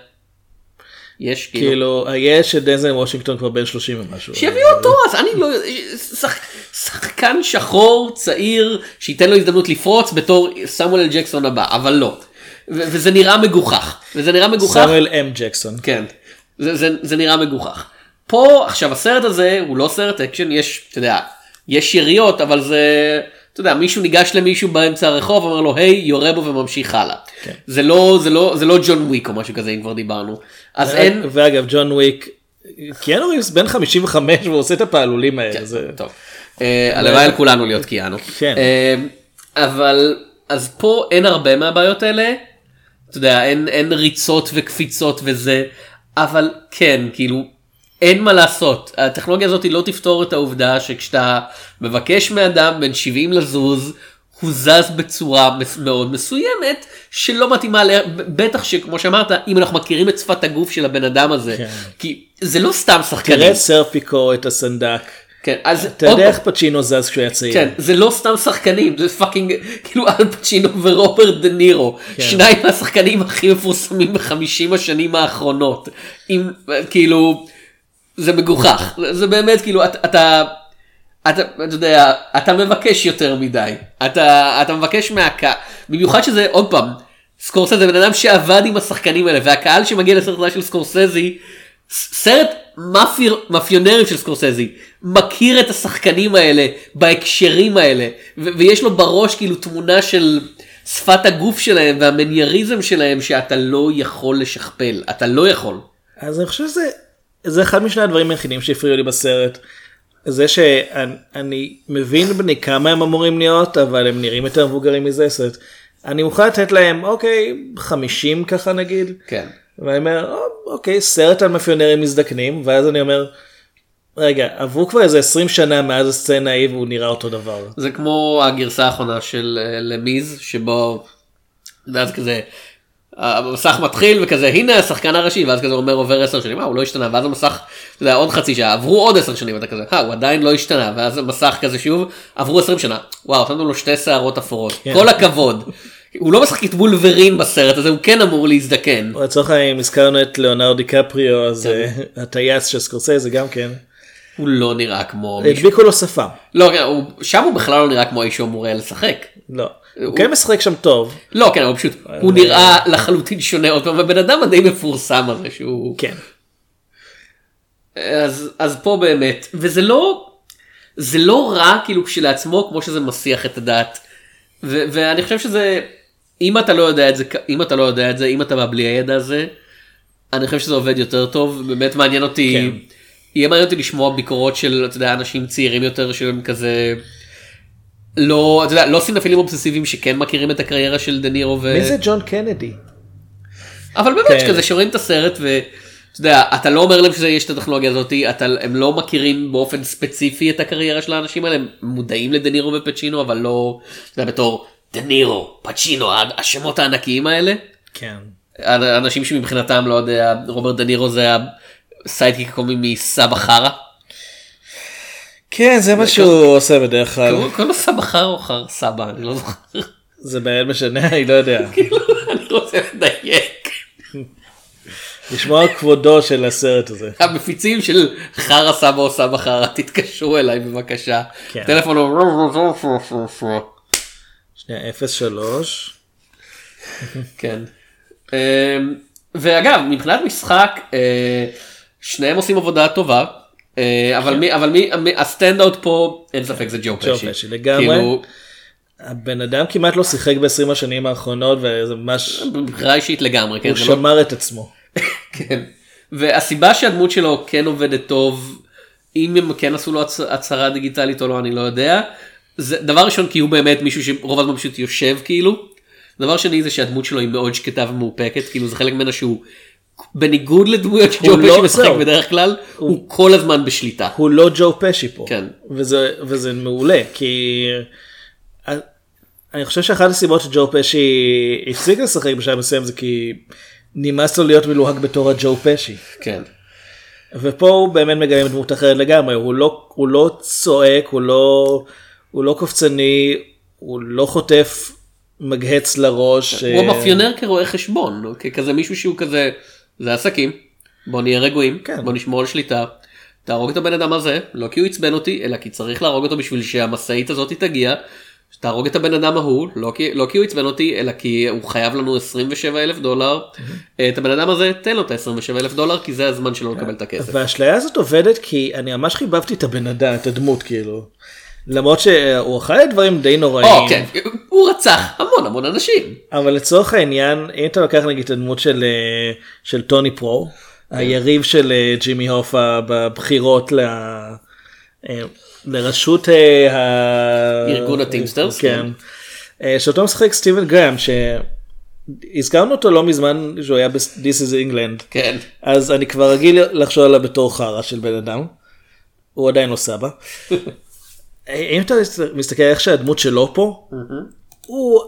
יש כאילו. כאילו, יש שדנזל וושינגטון כבר בן 30 ומשהו. שיביאו אותו אז אני לא שח, שחקן שחור צעיר שייתן לו הזדמנות לפרוץ בתור סמואל אל ג'קסון הבא אבל לא וזה נראה מגוחך וזה נראה מגוחך סמואל אם ג'קסון. כן זה, זה, זה נראה מגוחך פה עכשיו הסרט הזה הוא לא סרט אקשן יש אתה יודע יש יריות אבל זה אתה יודע מישהו ניגש למישהו באמצע הרחוב אומר לו היי יורה בו וממשיך הלאה כן. זה לא זה לא זה לא ג'ון וויק או משהו כזה אם כבר דיברנו אז אין ואגב, ג'ון וויק, קיאנו ריבס בן 55 והוא עושה את הפעלולים האלה. זה- טוב. אה, הלוואי על כולנו להיות קיאנו. כן. אה, אבל אז פה אין הרבה מהבעיות האלה. אתה יודע אין אין ריצות וקפיצות וזה אבל כן כאילו אין מה לעשות הטכנולוגיה הזאת לא תפתור את העובדה שכשאתה מבקש מאדם בן 70 לזוז. הוא זז בצורה מאוד מסוימת שלא מתאימה, ל- בטח שכמו שאמרת אם אנחנו מכירים את שפת הגוף של הבן אדם הזה, כן. כי זה לא סתם שחקנים. תראה סרפיקו, את הסנדק. כן, אז אתה יודע איך פצ'ינו זז כשהוא היה צעיר. כן, זה לא סתם שחקנים, זה fucking, כאילו אל פצ'ינו ורוברט דה נירו, כן. שניים מהשחקנים הכי מפורסמים בחמישים השנים האחרונות, עם, כאילו, זה מגוחך, זה באמת כאילו, אתה, אתה, אתה, אתה יודע, אתה מבקש יותר מדי, אתה, אתה מבקש מהקהל, במיוחד שזה, עוד פעם, סקורסזה זה בן אדם שעבד עם השחקנים האלה, והקהל שמגיע לסרט של סקורסזי, סרט מאפיר, מאפיונרים של סקורסזי, מכיר את השחקנים האלה בהקשרים האלה, ו- ויש לו בראש כאילו תמונה של שפת הגוף שלהם והמנייריזם שלהם שאתה לא יכול לשכפל, אתה לא יכול. אז אני חושב שזה זה אחד משני הדברים היחידים שהפריעו לי בסרט. זה שאני מבין בני כמה הם אמורים להיות אבל הם נראים יותר מבוגרים מזה. אומרת, אני מוכן לתת להם אוקיי 50 ככה נגיד. כן. ואני אומר "או, אוקיי סרט על מאפיונרים מזדקנים ואז אני אומר רגע עברו כבר איזה 20 שנה מאז הסצנה ההיא והוא נראה אותו דבר. זה כמו הגרסה האחרונה של אה, למיז שבו ואז כזה המסך מתחיל וכזה הנה השחקן הראשי ואז כזה אומר עובר 10 שנים אה, הוא לא השתנה ואז המסך אתה יודע, עוד חצי שעה עברו עוד 10 שנים אתה כזה אה, הוא עדיין לא השתנה ואז המסך כזה שוב עברו 20 שנה וואו נתנו לו שתי שערות אפורות כל הכבוד. הוא לא משחק את וולברין בסרט הזה הוא כן אמור להזדקן. לצורך העניין אם הזכרנו את ליאונרד דיקפריו אז אה, הטייס של סקורסזה גם כן. הוא לא נראה כמו. הדביקו לו שפם. לא, כן, שם הוא בכלל לא נראה כמו האיש שהוא אמור היה לשחק. לא. הוא כן משחק שם טוב. לא, כן, אבל פשוט, הוא נראה לחלוטין שונה עוד פעם, הבן אדם הדי מפורסם הזה שהוא... כן. אז, אז פה באמת, וזה לא, זה לא רע כאילו כשלעצמו כמו שזה מסיח את הדעת. ו, ואני חושב שזה, אם אתה לא יודע את זה, אם אתה לא יודע את זה, אם אתה בא בלי הידע הזה, אני חושב שזה עובד יותר טוב, באמת מעניין אותי, כן. יהיה מעניין אותי לשמוע ביקורות של, אתה יודע, אנשים צעירים יותר שהם כזה, לא, אתה יודע, לא סינפילים אובססיביים שכן מכירים את הקריירה של דה נירו. ו... מי זה ג'ון קנדי? אבל באמת כן. שכזה שרואים את הסרט ואתה יודע אתה לא אומר להם שיש את הטכנולוגיה הזאתי אתה הם לא מכירים באופן ספציפי את הקריירה של האנשים האלה הם מודעים לדנירו ופצ'ינו אבל לא אתה יודע, בתור דנירו פצ'ינו השמות הענקיים האלה כן. אנשים שמבחינתם לא יודע רוברט דנירו זה הסיידקיק הקומי מסבא חרא. כן, זה מה שהוא עושה בדרך כלל. קוראים לו סבא חרא או חר סבא אני לא זוכר. זה באמת משנה, אני לא יודע. *laughs* אני רוצה לדייק. לשמוע על כבודו של הסרט הזה. המפיצים של חרא סבא או סבא חרא תתקשרו אליי בבקשה. כן. טלפון הוא שנייה, 03. כן. אמ, ואגב מבחינת משחק אה, שניהם עושים עבודה טובה. אה, אבל מי אבל מי מי- ה standout פה אין ספק זה ג'ו ג'ו פשי. פשי, לגמרי. כאילו, הבן אדם כמעט לא שיחק ב-20 השנים האחרונות וזה ממש, בחירה אישית לגמרי. כן, הוא לא- שמר את עצמו. *laughs* כן. והסיבה שהדמות שלו כן עובדת טוב, אם הם כן עשו לו הצ- הצהרה דיגיטלית או לא, אני לא יודע. זה דבר ראשון כי הוא באמת מישהו שרוב הזמן פשוט יושב כאילו. דבר שני זה שהדמות שלו היא מאוד שקטה ומאופקת, כאילו זה חלק ממנה שהוא בניגוד לדמויות שג'ו הוא לא- פשי משחק זהו. בדרך כלל, הוא כל הזמן בשליטה. הוא לא ג'ו פשי פה. כן. וזה, וזה מעולה כי אני חושב שאחת הסיבות שג'ו פשי הפסיק לשחק בשלב מסוים זה כי נמאס לו להיות מלוהק בתור הג'ו פשי. כן. ופה הוא באמת מגלם דמות אחרת לגמרי הוא לא הוא לא צועק הוא לא הוא לא קופצני הוא לא חוטף מגהץ לראש. הוא אה, המאפיונר כרואה חשבון, הוא כזה מישהו שהוא כזה, זה עסקים, בוא נהיה רגועים, כן. בוא נשמור על שליטה, תהרוג את הבן אדם הזה, לא כי הוא עצבן אותי, אלא כי צריך להרוג אותו בשביל שהמשאית הזאת תגיע, תהרוג את הבן אדם ההוא, לא כי, לא כי הוא עצבן אותי, אלא כי הוא חייב לנו 27 אלף דולר, את הבן אדם הזה תן לו את ה-27 אלף דולר, כי זה הזמן שלו לקבל את הכסף. והאשליה הזאת עובדת כי אני ממש חיבבתי את הבן אדם את הדמות כאילו. למרות שהוא אחראי לדברים די נוראים. או כן, הוא רצח המון המון אנשים. אבל לצורך העניין אם אתה לוקח נגיד את הדמות של אה, של טוני פרו היריב של אה, ג'ימי הופה בבחירות ל... אה, לראשות ה- ארגון הטימסטרס, כן. אה, שאותו משחק סטיבן גראם שהזכרנו אותו לא מזמן שהוא היה ב-This is England כן. אז אני כבר רגיל לחשוב עליו בתור חרא של בן אדם. הוא עדיין לא סבא. *laughs* אם אתה מסתכל איך שהדמות שלו פה, הוא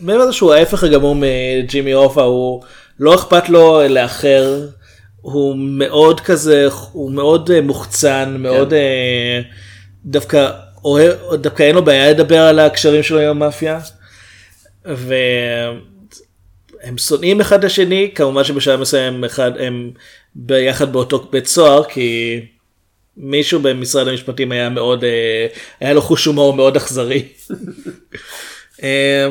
מעבר לזה שהוא ההפך הגמור מג'ימי הופה, הוא לא אכפת לו לאחר, הוא מאוד כזה, הוא מאוד אה, מוחצן, מאוד אה, דווקא אוהב, דווקא אין לו בעיה לדבר על הקשרים שלו עם המאפיה. והם שונאים אחד את השני, כמובן שבשלב מסוים אחד, הם ביחד באותו בית סוהר, כי מישהו במשרד המשפטים היה מאוד, אה, היה לו חוש הומור מאוד אכזרי. *laughs* אה,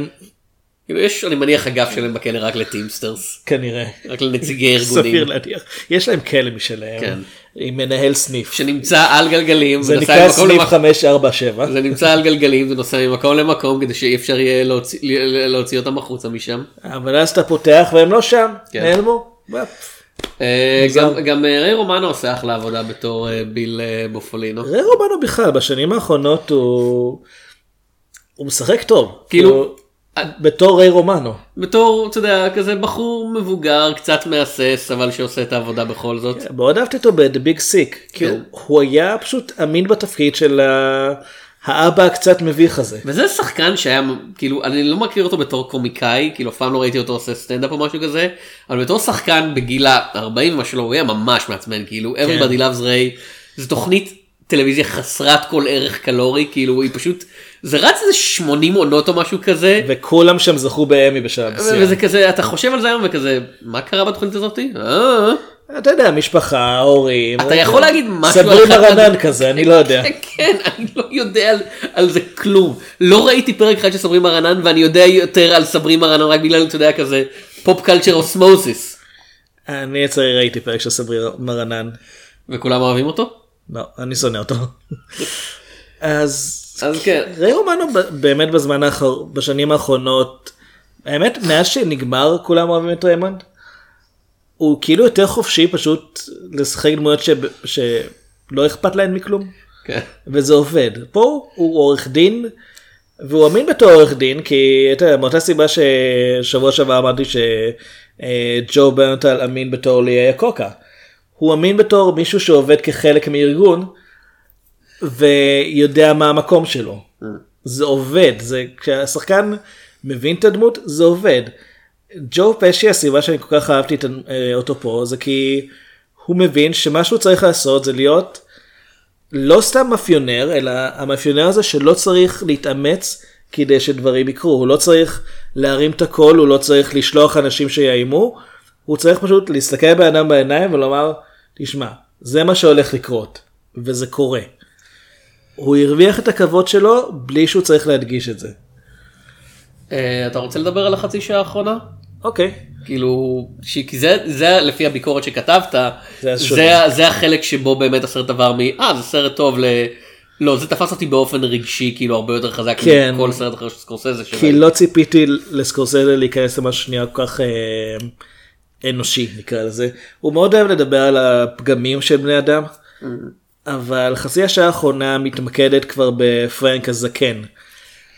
כאילו יש אני מניח אגף שלהם בכלא רק לטימסטרס, כנראה. רק לנציגי *laughs* ארגונים. סביר להניח. יש להם כלא משלהם. כן. עם מנהל סניף. שנמצא על גלגלים, זה נקרא סניף למקום- 547. זה נמצא על גלגלים ונוסע ממקום למקום כדי שאי אפשר יהיה להוציא- להוציא אותם החוצה משם. אבל אז אתה פותח והם לא שם. כן. נעלמו. אה. גם- אה, ריי רומנו עושה אחלה עבודה בתור אה, ביל בופולינו. ריי רובנו בכלל בשנים האחרונות הוא הוא משחק טוב. כאילו- בתור ריי רומנו. בתור אתה יודע כזה בחור מבוגר קצת מהסס אבל שעושה את העבודה בכל זאת. מאוד אהבתי אותו ב-The Big Sick. כן. הוא היה פשוט אמין בתפקיד של ה- האבא הקצת מביך הזה. וזה שחקן שהיה כאילו אני לא מכיר אותו בתור קומיקאי כאילו אף פעם לא ראיתי אותו עושה סטנדאפ או משהו כזה אבל בתור שחקן בגיל ה-40 ומה שלו הוא היה ממש מעצבן כאילו everybody loves ray זו תוכנית טלוויזיה חסרת כל ערך קלורי כאילו היא פשוט זה רץ איזה 80 עונות או משהו כזה וכולם שם זכו באמי בשלב מסוים. וזה כזה אתה חושב על זה היום וכזה מה קרה בתוכנית הזאתי? אה, אתה יודע משפחה הורים. אתה יכול להגיד משהו על סברי אחד מרנן כזה אני לא *laughs* יודע. כן, אני לא יודע על, זה כלום. לא ראיתי פרק אחד של סברי מרנן ואני יודע יותר על סברי מרנן רק בגלל, אתה יודע, כזה pop culture osmosis. אני לצערי ראיתי פרק של סברי מרנן. וכולם אוהבים אותו? לא, אני שונא אותו. אז אז כן. ריי רומנו באמת בזמן האחר... בשנים האחרונות, האמת מאז שנגמר כולם אוהבים את ריימונד, הוא כאילו יותר חופשי פשוט לשחק דמויות ש... שלא אכפת להן מכלום, כן. וזה עובד. פה הוא עורך דין, והוא אמין בתור עורך דין, כי אתה יודע, מאותה סיבה ששבוע שעבר אמרתי שג'ו ברנטל אמין בתור ליאי הקוקה. הוא אמין בתור מישהו שעובד כחלק מארגון, ויודע מה המקום שלו. זה עובד, זה כשהשחקן מבין את הדמות זה עובד. ג'ו פשי הסיבה שאני כל כך אהבתי אה, אותו פה זה כי הוא מבין שמה שהוא צריך לעשות זה להיות לא סתם מאפיונר אלא המאפיונר הזה שלא צריך להתאמץ כדי שדברים יקרו הוא לא צריך להרים את הקול הוא לא צריך לשלוח אנשים שיאיימו הוא צריך פשוט להסתכל באדם בעיניים ולומר תשמע זה מה שהולך לקרות וזה קורה. הוא הרוויח את הכבוד שלו בלי שהוא צריך להדגיש את זה. אה, אתה רוצה לדבר על החצי שעה האחרונה? אוקיי. כאילו, ש... כי זה, זה לפי הביקורת שכתבת, זה זה. זה, זה החלק שבו באמת הסרט עבר מ... אה, זה סרט טוב ל... לא, זה תפס אותי באופן רגשי, כאילו הרבה יותר חזק כן. מכל סרט אחר של סקורסזה. כי לא ציפיתי לסקורסזה להיכנס למשהו שנייה כל כך אה, אנושי נקרא לזה. הוא מאוד אוהב לדבר על הפגמים של בני אדם, אבל חצי השעה האחרונה מתמקדת כבר בפרנק הזקן.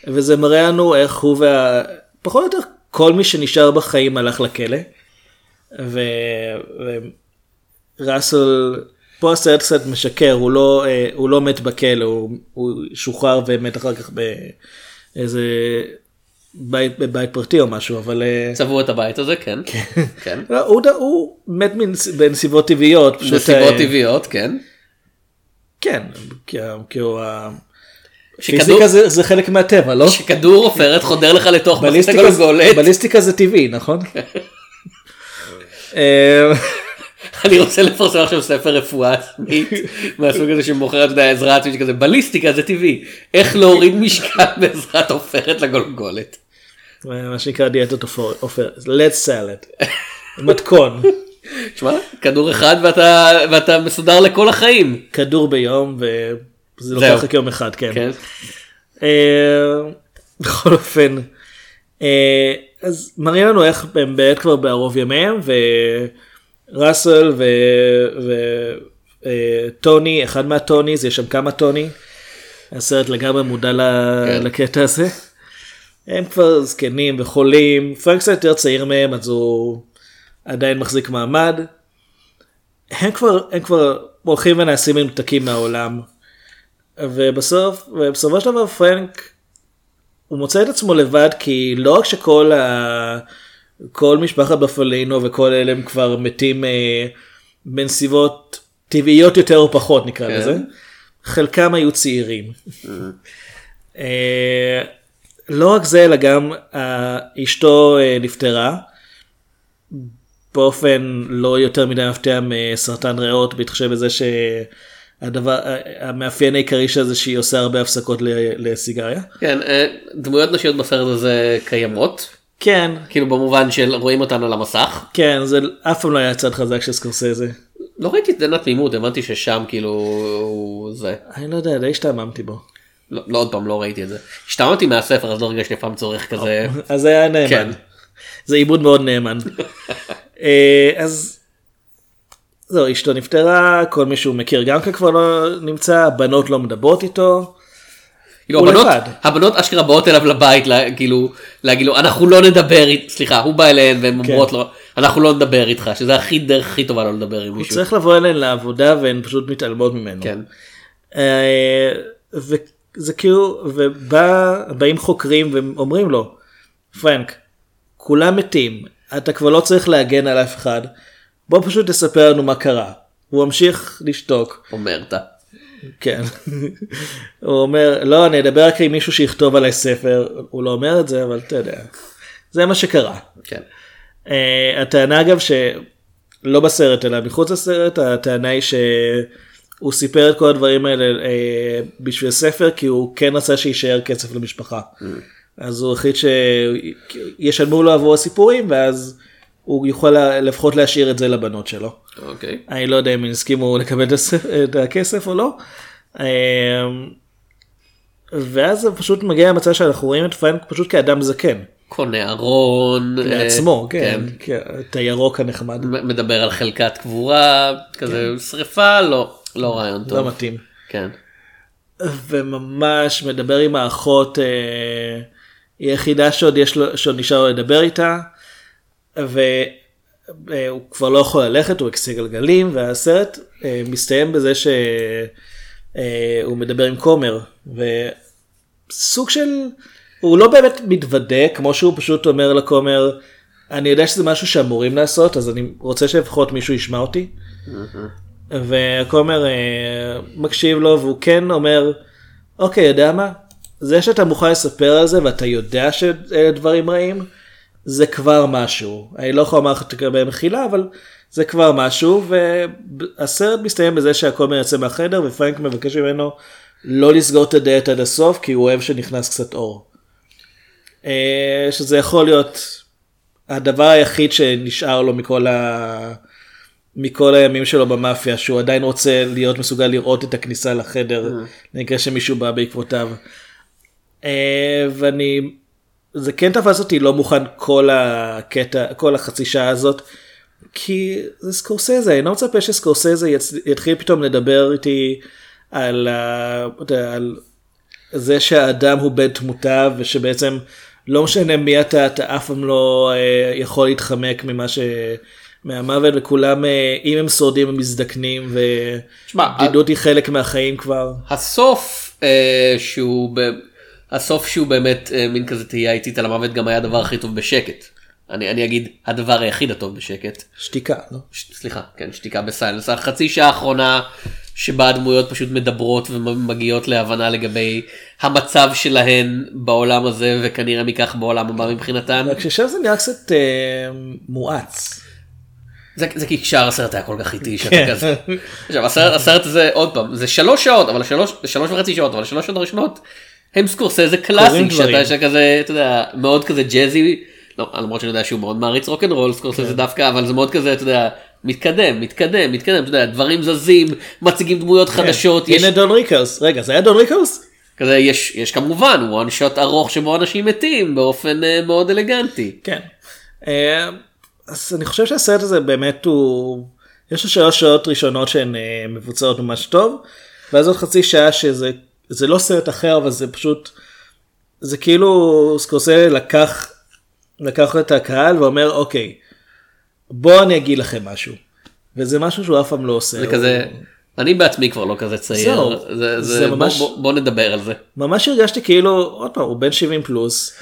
וזה מראה לנו איך הוא וה... פחות או יותר כל מי שנשאר בחיים הלך לכלא. ו... וראסל, פה הסרט קצת משקר, הוא לא, אה, הוא לא מת בכלא, הוא, הוא שוחרר ומת אחר כך באיזה בית, בבית פרטי או משהו, אבל... אה, צבעו את הבית הזה, כן. כן. לא, הוא, הוא מת מנס- בנסיבות טבעיות. פשוט, נסיבות אה, טבעיות, כן. כן, כי הוא... שכדור- פיזיקה זה, זה חלק מהטבע, לא? שכדור עופרת *laughs* חודר לך לתוך בליסטיקה, הגולגולת. בליסטיקה זה טבעי, נכון? *laughs* אה, *laughs* אני רוצה לפרסם עכשיו ספר רפואה עצמית מהסוג הזה שמוכר אתה יודע, עזרה עצמית כזה בליסטיקה זה טבעי איך להוריד משקל בעזרת עופרת לגולגולת. מה שנקרא דיאטות עופר- עופר, לד סלד, מתכון, תשמע כדור אחד ואתה מסודר לכל החיים. כדור ביום וזה זהו. לוקח רק יום אחד, כן. כן. אה, בכל אופן, אה, אז מראים לנו איך הם באמת כבר בערוב ימיהם, וראסל וטוני, אחד מהטוניז, יש שם כמה טוני, הסרט לגמרי מודע כן. לקטע הזה. הם כבר זקנים וחולים, פרנק קצת יותר צעיר מהם אז הוא עדיין מחזיק מעמד. הם כבר, הם כבר הולכים ונעשים מנותקים מהעולם. ובסוף, ובסופו של דבר פרנק, הוא מוצא את עצמו לבד כי לא רק שכל ה... כל משפחת בפלינו וכל אלה הם כבר מתים אה, בנסיבות טבעיות יותר או פחות נקרא כן. לזה, חלקם היו צעירים. אה, לא רק זה אלא גם אה, אשתו אה, נפטרה באופן לא יותר מדי מפתיע מסרטן ריאות בהתחשב בזה שהדבר המאפיין העיקרי של זה שהיא עושה הרבה הפסקות לסיגריה. כן, אה, דמויות נשיות בסרט הזה קיימות כן כאילו במובן של רואים אותן על המסך. כן זה אף פעם לא היה צד חזק של סקורסזה. לא ראיתי את זה תמימות הבנתי ששם כאילו הוא זה. אני לא יודע די השתעממתי בו. לא, לא עוד פעם לא ראיתי את זה. השתעממתי מהספר אז לא הרגשתי אף פעם צורך כזה. אז היה נאמן. כן. זה עיבוד מאוד נאמן. *laughs* אה, אז זהו אשתו נפטרה כל מי שהוא מכיר גם כן כבר לא נמצא הבנות לא מדברות איתו. כאילו הוא הבנות, לבד. הבנות אשכרה באות אליו לבית לה, כאילו להגיד לו אנחנו לא נדבר אית- סליחה הוא בא אליהן והן כן. אומרות לו אנחנו לא נדבר איתך שזה הכי דרך הכי טובה לא לדבר עם הוא מישהו. צריך לבוא אליהן לעבודה והן פשוט מתעלמות ממנו. כן. אה, וזה כאילו ובאים חוקרים ואומרים לו פרנק כולם מתים אתה כבר לא צריך להגן על אף אחד בוא פשוט תספר לנו מה קרה. הוא ממשיך לשתוק. אומר אתה. כן. *laughs* הוא אומר לא אני אדבר רק עם מישהו שיכתוב עליי ספר הוא לא אומר את זה אבל אתה יודע. זה מה שקרה. כן. Uh, הטענה אגב שלא בסרט אלא מחוץ לסרט הטענה היא שהוא סיפר את כל הדברים האלה uh, בשביל ספר כי הוא כן רצה שיישאר כסף למשפחה. אז הוא החליט שישלמו לו עבור הסיפורים ואז הוא יוכל לפחות להשאיר את זה לבנות שלו. אוקיי. אני לא יודע אם הם הסכימו לקבל את הכסף או לא. אמ, ואז זה פשוט מגיע למצב שאנחנו רואים את פרנק פשוט כאדם זקן. קונה ארון. אה, לעצמו, כן, כן, את הירוק הנחמד. מדבר על חלקת קבורה, כזה שריפה, לא, לא רעיון טוב. כן. לא מתאים. כן. וממש מדבר עם האחות, אה, היא היחידה שעוד לו, שעוד נשאר לו לדבר איתה, והוא כבר לא יכול ללכת, הוא בכיסא גלגלים, והסרט אה, מסתיים בזה שהוא מדבר עם כומר, וסוג של, הוא לא באמת מתוודה, כמו שהוא פשוט אומר לכומר, אני יודע שזה משהו שאמורים לעשות, אז אני רוצה שלפחות מישהו ישמע אותי. והכומר אה, מקשיב לו והוא כן אומר, אוקיי, יודע מה? זה שאתה מוכן לספר על זה ואתה יודע שאלה דברים רעים, זה כבר משהו. אני לא יכול לומר לך תקבל מחילה, אבל זה כבר משהו, והסרט מסתיים בזה שהכומר יוצא מהחדר ופרנק מבקש ממנו לא לסגור את הדלת עד הסוף, כי הוא אוהב שנכנס קצת אור. אה, שזה יכול להיות הדבר היחיד שנשאר לו מכל ה... מכל הימים שלו במאפיה שהוא עדיין רוצה להיות מסוגל לראות את הכניסה לחדר במקרה שמישהו בא בעקבותיו. אה, ואני זה כן תפס אותי לא מוכן כל הקטע כל החצי שעה הזאת כי זה סקורסזה אני לא מצפה שסקורסזה יצ... יתחיל פתאום לדבר איתי על, ה... על זה שהאדם הוא בן תמותה ושבעצם לא משנה מי אתה אתה אף פעם לא אה, יכול להתחמק ממה ש... מהמוות וכולם אה, אם הם שורדים הם מזדקנים ובדידות היא חלק מהחיים כבר. הסוף אה, שהוא ב... הסוף שהוא באמת אה, מין כזה תהייה איטית על המוות גם היה הדבר הכי טוב בשקט. אני, אני אגיד הדבר היחיד הטוב בשקט. שתיקה. לא? ש... סליחה, כן, שתיקה בסיילנס. החצי שעה האחרונה שבה הדמויות פשוט מדברות ומגיעות להבנה לגבי המצב שלהן בעולם הזה וכנראה מכך בעולם הבא מבחינתן. רק ששם זה נראה קצת אה, מואץ. זה, זה כי שאר הסרט היה כל כך איטי שאתה כן. כזה. עכשיו הסרט, הסרט הזה עוד פעם זה שלוש שעות אבל שלוש, שלוש וחצי שעות אבל שלוש שעות הראשונות הם סקורסזה קלאסי. שאתה שכזה אתה יודע מאוד כזה ג'אזי לא למרות שאני יודע שהוא מאוד מעריץ רוקנרול סקורסזה כן. דווקא אבל זה מאוד כזה אתה יודע מתקדם מתקדם מתקדם אתה יודע דברים זזים מציגים דמויות חדשות יש הנה דון ריקלס. רגע זה היה דון ריקלס? כזה יש יש כמובן one shot ארוך שבו אנשים מתים באופן אה, מאוד אלגנטי. כן. אה, אז אני חושב שהסרט הזה באמת הוא, יש לו שלוש שעות ראשונות שהן אה, מבוצעות ממש טוב, ואז עוד חצי שעה שזה זה לא סרט אחר אבל זה פשוט, זה כאילו סקורסזה לקח, לקח את הקהל ואומר אוקיי, בוא אני אגיד לכם משהו. וזה משהו שהוא אף פעם לא עושה. זה הוא- כזה אני בעצמי כבר לא כזה צעיר זהו, זה, זה זה, ממש- בוא, בוא, בוא נדבר על זה. ממש הרגשתי כאילו, עוד פעם, הוא בן 70 פלוס,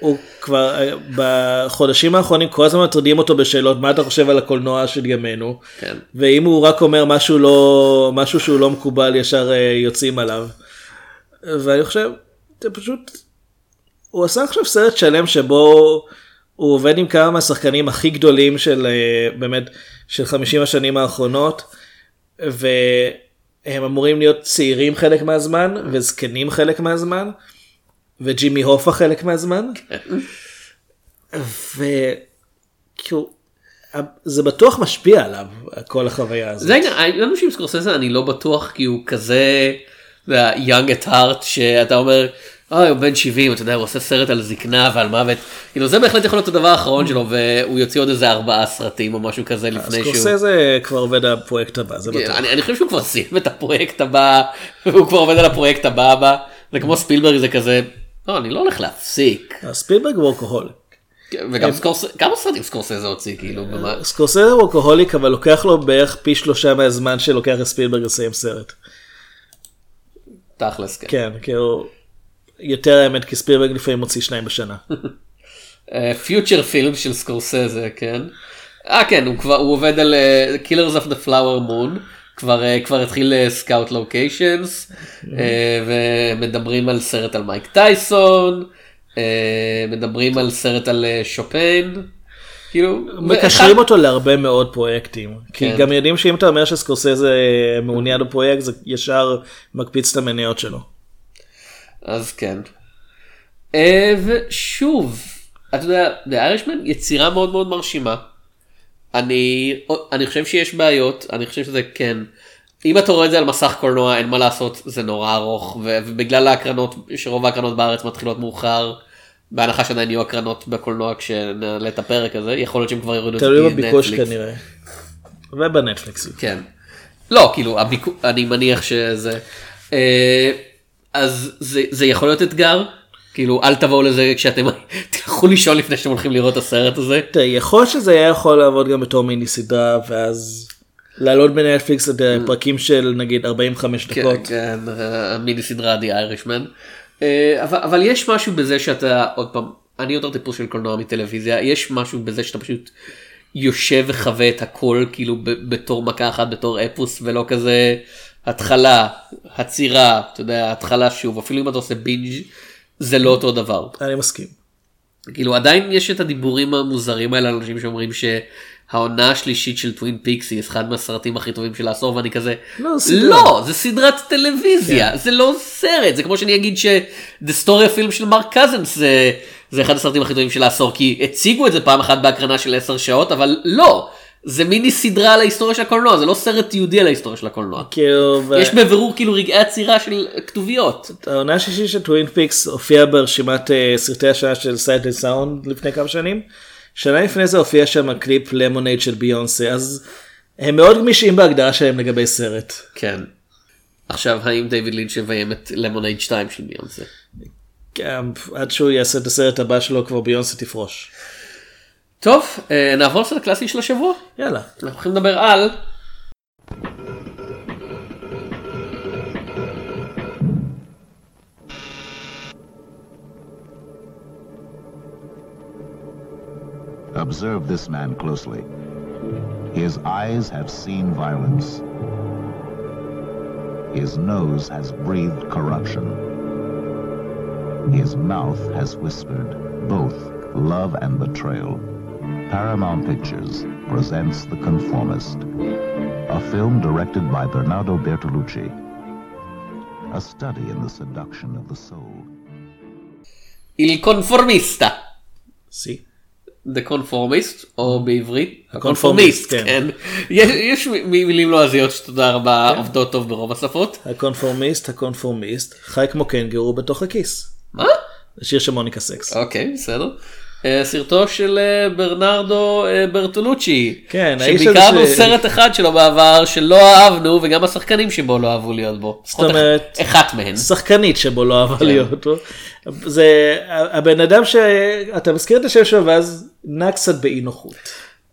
הוא כבר בחודשים האחרונים כל הזמן מטרידים אותו בשאלות מה אתה חושב על הקולנוע של ימינו, כן. ואם הוא רק אומר משהו לא, משהו שהוא לא מקובל ישר אה, יוצאים עליו. ואני חושב, זה פשוט, הוא עשה עכשיו סרט שלם שבו הוא עובד עם כמה מהשחקנים הכי גדולים של אה, באמת, של 50 השנים האחרונות, והם אמורים להיות צעירים חלק מהזמן, וזקנים חלק מהזמן, וג'ימי הופה חלק מהזמן. וכאילו, זה בטוח משפיע עליו, כל החוויה הזאת. זה העניין, העניין הוא שעם סקורסזה אני לא בטוח כי הוא כזה אתה יודע, young at heart שאתה אומר אוי הוא בן 70 אתה יודע הוא עושה סרט על זקנה ועל מוות כאילו זה בהחלט יכול להיות הדבר האחרון שלו והוא יוציא עוד איזה ארבעה סרטים או משהו כזה לפני שהוא. סקורסזה כבר עובד על הפרויקט הבא, זה בטוח. כן, אני, אני חושב שהוא כבר סיים את הפרויקט הבא והוא כבר עובד על הפרויקט הבא הבא זה כמו ספילברג זה כזה לא אני לא הולך להפסיק ספילברג וורקוהוליק. וגם סקורסזה כמה סרטים סקורסזה הוציא כאילו במה- סקורסזה workaholic אבל לוקח לו בערך פי שלושה מהזמן שלוקח לספילברג לסיים סרט. תכלס כן. כן, כאילו, יותר האמת כי ספילברג לפעמים מוציא שניים בשנה. feature film של סקורסזה כן. אה כן הוא כבר הוא עובד על Killers of the Flower Moon כבר אה, כבר התחיל scout locations ומדברים על סרט על מייק טייסון אה, מדברים על סרט על אה, שופן. כאילו מקשרים אותו להרבה מאוד פרויקטים. כי כן. גם יודעים שאם אתה אומר שסקורסזה מעוניין בפרויקט זה ישר מקפיץ את המניות שלו. אז כן. אה, ושוב אתה יודע, The Irishman יצירה מאוד מאוד מרשימה. אני, אני חושב שיש בעיות, אני חושב שזה כן. אם אתה רואה את זה על מסך קולנוע אין מה לעשות זה נורא ארוך ובגלל ההקרנות שרוב ההקרנות בארץ מתחילות מאוחר. בהנחה שעדיין יהיו הקרנות בקולנוע כשנעלה את הפרק הזה יכול להיות שהם כבר יורידו את זה תלוי בביקוש. כנראה. ובנטפליקס. כן. לא כאילו הביקו... אני מניח שזה אה, אז זה, זה יכול להיות אתגר כאילו אל תבואו לזה כשאתם *laughs* תלכו לישון לפני שאתם הולכים לראות את הסרט הזה. תראה, יכול שזה היה יכול לעבוד גם בתור מיני סדרה ואז לעלות בנטפליקס את פרקים של נגיד 45 כן, דקות. כן, המיני סדרה The Irishman. אה, אבל, אבל יש משהו בזה שאתה עוד פעם אני יותר טיפוס של קולנוע מטלוויזיה יש משהו בזה שאתה פשוט יושב וחווה את הכל כאילו בתור מכה אחת בתור אפוס ולא כזה התחלה עצירה אתה יודע התחלה שוב אפילו אם אתה עושה בינג' זה לא אותו דבר. אני מסכים. כאילו עדיין יש את הדיבורים המוזרים האלה על אנשים שאומרים שהעונה השלישית של טווין פיקס היא אחד מהסרטים הכי טובים של העשור ואני כזה לא. לא זה סדרת טלוויזיה זה לא סרט זה כמו שאני אגיד ש The Story of Film של מרק קזנס זה, זה אחד הסרטים הכי טובים של העשור כי הציגו את זה פעם אחת בהקרנה של 10 שעות אבל לא זה מיני סדרה על ההיסטוריה של הקולנוע זה לא סרט תיעודי על ההיסטוריה של הקולנוע. כאילו, יש בבירור כאילו רגעי עצירה של כתוביות. העונה השלישית של טווין פיקס הופיעה ברשימת אה, סרטי השנה של Sight and Sound לפני כמה שנים. שנה לפני זה הופיע שם הקליפ Lemonade של ביונסה אז הם מאוד גמישים בהגדרה שלהם לגבי סרט. כן. עכשיו האם דיוויד לינץ' יביים את Lemonade 2 של ביונסה? כן, עד שהוא יעשה את הסרט הבא שלו כבר ביונסה תפרוש. טוב, אה, נעבור לסרט הקלאסי של השבוע. יאללה. אנחנו הולכים לדבר על... Observe this man closely. His eyes have seen violence. His nose has breathed corruption. His mouth has whispered both love and betrayal. Paramount Pictures presents The Conformist, a film directed by Bernardo Bertolucci. A study in the seduction of the soul. Il Conformista. סי. The Conformist, או בעברית, הקונפורמיסט, כן. כן. יש, מילים לועזיות שתודה רבה עובדות טוב ברוב השפות. הקונפורמיסט הקונפורמיסט חי כמו קנגורו בתוך הכיס. מה? זה שיר של מוניקה סקס. אוקיי, בסדר. אה, סרטו של אה, ברנרדו אה, ברטולוצ'י. כן, האיש הזה שביקרנו ש- סרט אחד שלו בעבר שלא אהבנו וגם השחקנים שבו לא אהבו להיות בו. זאת אומרת, אחת מהן. שחקנית שבו לא אהבה כן. להיות בו. זה הבן אדם שאתה מזכיר את השם שלו ואז נע קצת באי נוחות.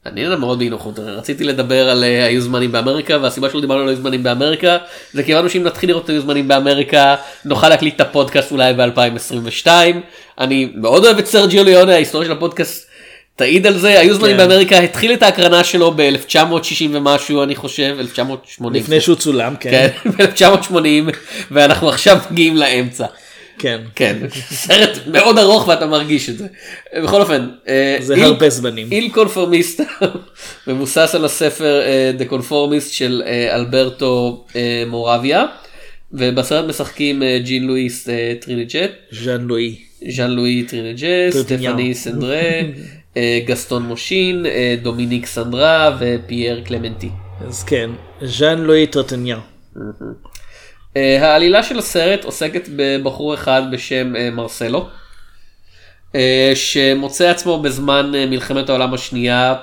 אני יודע מאוד באי נוחות, רציתי לדבר על אה, היו זמנים באמריקה והסיבה שלא דיברנו על היו זמנים באמריקה זה כי הבנו שאם נתחיל לראות את היו זמנים באמריקה נוכל להקליט את הפודקאסט אולי ב-2022. אני מאוד אוהב את סרג'יו ליונה, ההיסטוריה של הפודקאסט תעיד על זה, היו זמנים כן. באמריקה התחיל את ההקרנה שלו ב-1960 ומשהו אני חושב, 1980. לפני שהוא צולם, כן, כן. *laughs* ב-1980 ואנחנו עכשיו מגיעים לאמצע. כן. כן, סרט מאוד ארוך ואתה מרגיש את זה. בכל אופן, אה, זה איל- הרבה זמנים. איל קונפורמיסט *laughs* מבוסס על הספר אה, The Conformist של אה, אלברטו אה, מורביה ובסרט משחקים ג'ין לואיס טרינג'ט, ז'אן לואי. ז'אן לואי טרינג'ט. סטפני סנדרה, *laughs* אה, גסטון מושין, אה, דומיניק סנדרה ופייר קלמנטי. אז כן, ז'אן לואי טרטניאן. אה, העלילה של הסרט עוסקת בבחור אחד בשם אה, מרסלו, אה, שמוצא עצמו בזמן אה, מלחמת העולם השנייה,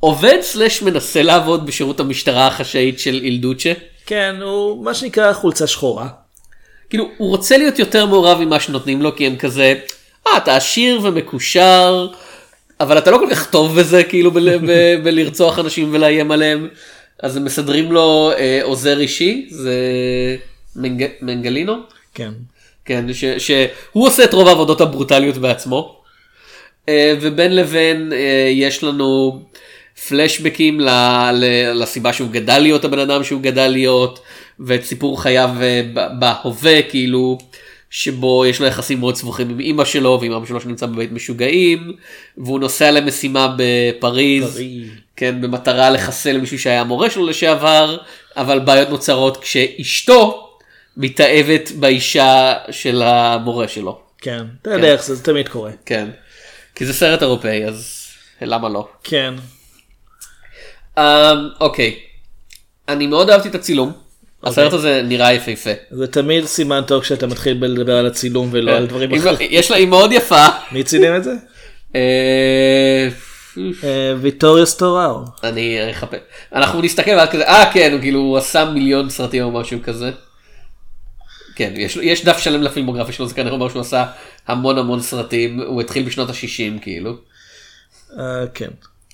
עובד סלש מנסה לעבוד בשירות המשטרה החשאית של אילדוצ'ה. כן, הוא מה שנקרא חולצה שחורה. כאילו, הוא רוצה להיות יותר מעורב ממה שנותנים לו, כי הם כזה, אה, אתה עשיר ומקושר, אבל אתה לא כל כך טוב בזה, כאילו, *laughs* בלרצוח אנשים ולאיים עליהם. אז הם מסדרים לו אה, עוזר אישי, זה מנג, מנגלינו. כן. כן, ש, שהוא עושה את רוב העבודות הברוטליות בעצמו. אה, ובין לבין אה, יש לנו פלשבקים ל, לסיבה שהוא גדל להיות הבן אדם שהוא גדל להיות, ואת סיפור חייו אה, בהווה, כאילו, שבו יש לו יחסים מאוד סבוכים עם אימא שלו ועם אבא שלו שנמצא בבית משוגעים, והוא נוסע למשימה בפריז. פריז. כן, במטרה לחסל מישהו שהיה המורה שלו לשעבר, אבל בעיות נוצרות כשאשתו מתאהבת באישה של המורה שלו. כן, אתה יודע איך זה, זה תמיד קורה. כן. כי זה סרט אירופאי אז למה לא. כן. אמ, אוקיי. אני מאוד אהבתי את הצילום. הסרט הזה נראה יפהפה. זה תמיד סימן טוב כשאתה מתחיל לדבר על הצילום ולא על דברים היא- אחרים. יש לה, היא מאוד יפה. מי צילם את זה? *laughs* אה, אה, ויטוריוס טוראו. אני אחפש. אנחנו נסתכל ואז כזה, אה כן, הוא כאילו הוא עשה מיליון סרטים או משהו כזה. כן, יש, יש דף שלם לפילמוגרפיה שלו, זה כנראה אומר שהוא עשה המון המון סרטים, הוא התחיל בשנות ה-60 כאילו. אה, כן.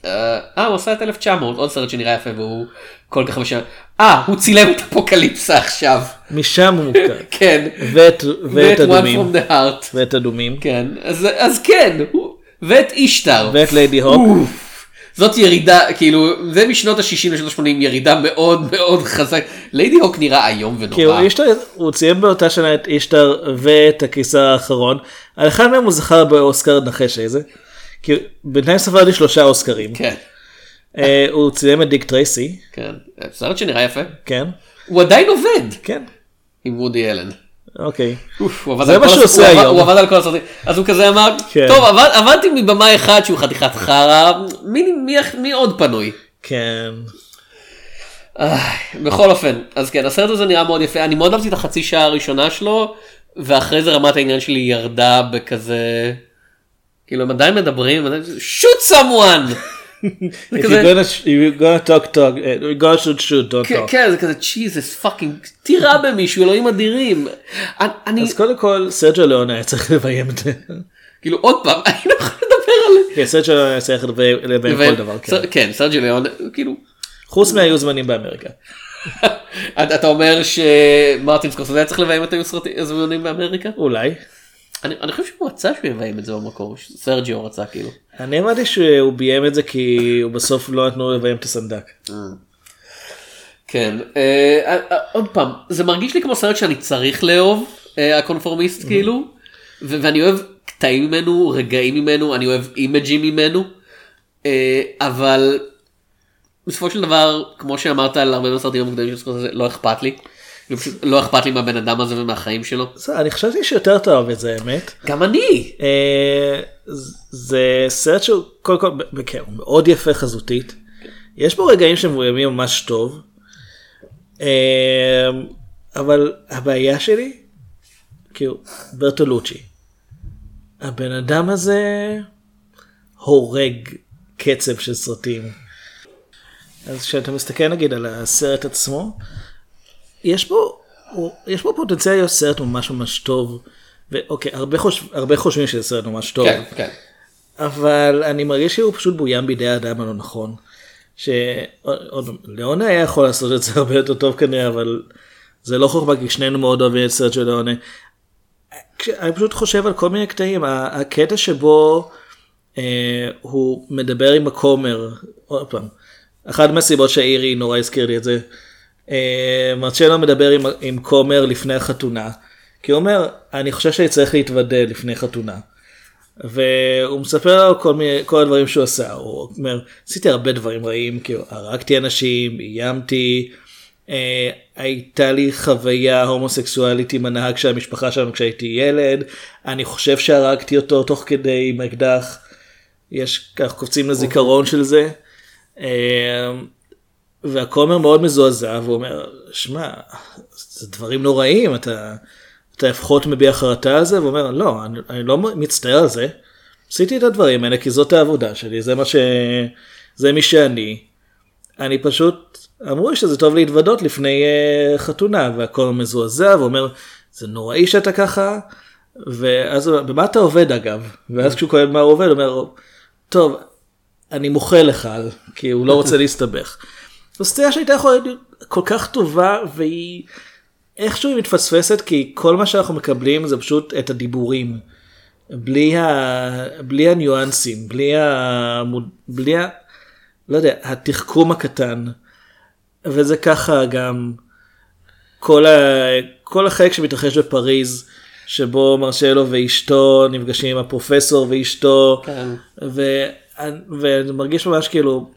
אה, אה, הוא עשה את 1900, עוד סרט שנראה יפה והוא כל כך משנה. אה, הוא צילם את אפוקליפסה עכשיו. משם הוא מוכר. *laughs* כן. ואת ואת ואת One אדומים. from the heart. ואת אדומים. כן, אז, אז כן, הוא- ואת אישטר. ואת ליידי הוק. זאת ירידה, כאילו, זה משנות ה-60 לשנות ה-80, ירידה מאוד מאוד חזק. ליידי הוק נראה איום ונורא. הוא אישטר, הוא ציים באותה שנה את אישטר ואת הקיסר האחרון. על אחד מהם הוא זכר באוסקר נחש איזה. כי בינתיים ספרתי שלושה אוסקרים. כן, אה, הוא ציים את דיק טרייסי. כן. סרט שנראה יפה. כן. הוא עדיין עובד כן. עם וודי אלן. אוקיי. זה מה שהוא עושה היום. הוא עבד על כל הסרטים. אז הוא כזה אמר, כן. טוב, עבד- עבדתי מבמאי אחד שהוא חתיכת חרא, מי- עוד פנוי? כן. בכל אופן, אז כן, הסרט הזה נראה מאוד יפה, אני מאוד אהבתי את החצי שעה הראשונה שלו, ואחרי זה רמת העניין שלי ירדה בכזה, כאילו הם עדיין מדברים, שוט someone! זה If כזה- you're gonna, if you're gonna talk talk, you're gonna shoot shoot don't talk. כן, זה כזה Jesus fucking, תירה במישהו, אלוהים אדירים. אני- אז קודם כל סרג'ו ליאון היה צריך לביים את זה. כאילו עוד פעם, *laughs* אני לא יכול לדבר על... כן, סרג'ו ליאון היה צריך לביים כל דבר. כן. כן, סרג'י ליאון, כאילו, חוץ מהיו זמנים באמריקה. *laughs* אתה אומר שמרטין סקורסזה היה צריך לביים את הזמנים באמריקה? אולי. אני אני חושב שהוא רצה שהוא יביים את זה במקור, סרג'יו רצה כאילו. אני אמרתי שהוא ביים את זה כי הוא בסוף לא נתנו לביים את הסנדק. כן, אה, אה, עוד פעם, זה מרגיש לי כמו סרט שאני צריך לאהוב, אה, הקונפורמיסט כאילו, ו- ואני אוהב קטעים ממנו, רגעים ממנו, אני אוהב אימג'ים ממנו, אה, אבל בסופו של דבר, כמו שאמרת על הרבה מהסרטים המוקדמים של סקורסזה, לא אכפת לי. פשוט לא אכפת לי מהבן אדם הזה ומהחיים שלו. אני חשבתי שיותר טוב את זה האמת. גם אני. אה, זה סרט שהוא קודם כל כן, מאוד יפה חזותית. יש בו רגעים שמבוימים ממש טוב. אה, אבל הבעיה שלי, כאילו, ברטולוצ'י. הבן אדם הזה הורג קצב של סרטים. אז כשאתה מסתכל נגיד על הסרט עצמו, יש הוא- יש בו פוטנציאל להיות סרט ממש ממש טוב. ואוקיי, הרבה, חושב, הרבה חושבים שזה סרט ממש טוב. כן, כן. אבל אני מרגיש שהוא פשוט בוים בידי האדם הלא נכון. שליאונה היה יכול לעשות את זה הרבה יותר טוב כנראה, אבל זה לא חוכמה כי שנינו מאוד אוהבים את סרט של ליאונה. כש- אני פשוט חושב על כל מיני קטעים, הקטע שבו אה, הוא מדבר עם הכומר, עוד פעם, אחת מהסיבות שהאירי נורא הזכיר לי את זה, מרצ'לו מדבר עם, עם כומר לפני החתונה, כי הוא אומר, אני חושב שאני צריך להתוודע לפני חתונה. והוא מספר לו כל מיני, כל הדברים שהוא עשה, הוא אומר, עשיתי הרבה דברים רעים, כאילו, הרגתי אנשים, איימתי, אה, הייתה לי חוויה הומוסקסואלית עם הנהג של המשפחה שלנו כשהייתי ילד, אני חושב שהרגתי אותו תוך כדי עם אקדח, יש, כך קופצים לזיכרון של זה. אה, והכומר מאוד מזועזע והוא אומר שמע זה דברים נוראים אתה אתה לפחות מביע חרטה על זה? והוא אומר לא אני, אני לא מצטער על זה. עשיתי את הדברים האלה כי זאת העבודה שלי זה מה ש... זה מי שאני. אני פשוט אמרו שזה טוב להתוודות לפני uh, חתונה והכומר מזועזע ואומר זה נוראי שאתה ככה. ואז הוא אומר, במה אתה עובד אגב? ואז כשהוא כואב מה הוא עובד הוא אומר טוב אני מוחה לך כי הוא לא רוצה להסתבך. זו סטייה שהייתה יכולה להיות כל כך טובה והיא איכשהו היא מתפספסת כי כל מה שאנחנו מקבלים זה פשוט את הדיבורים. בלי, ה... בלי הניואנסים, בלי, ה... בלי ה... לא יודע, התחכום הקטן. וזה ככה גם כל, ה... כל החלק שמתרחש בפריז, שבו מרשלו ואשתו נפגשים עם הפרופסור ואשתו, כן. ו... ואני מרגיש ממש כאילו,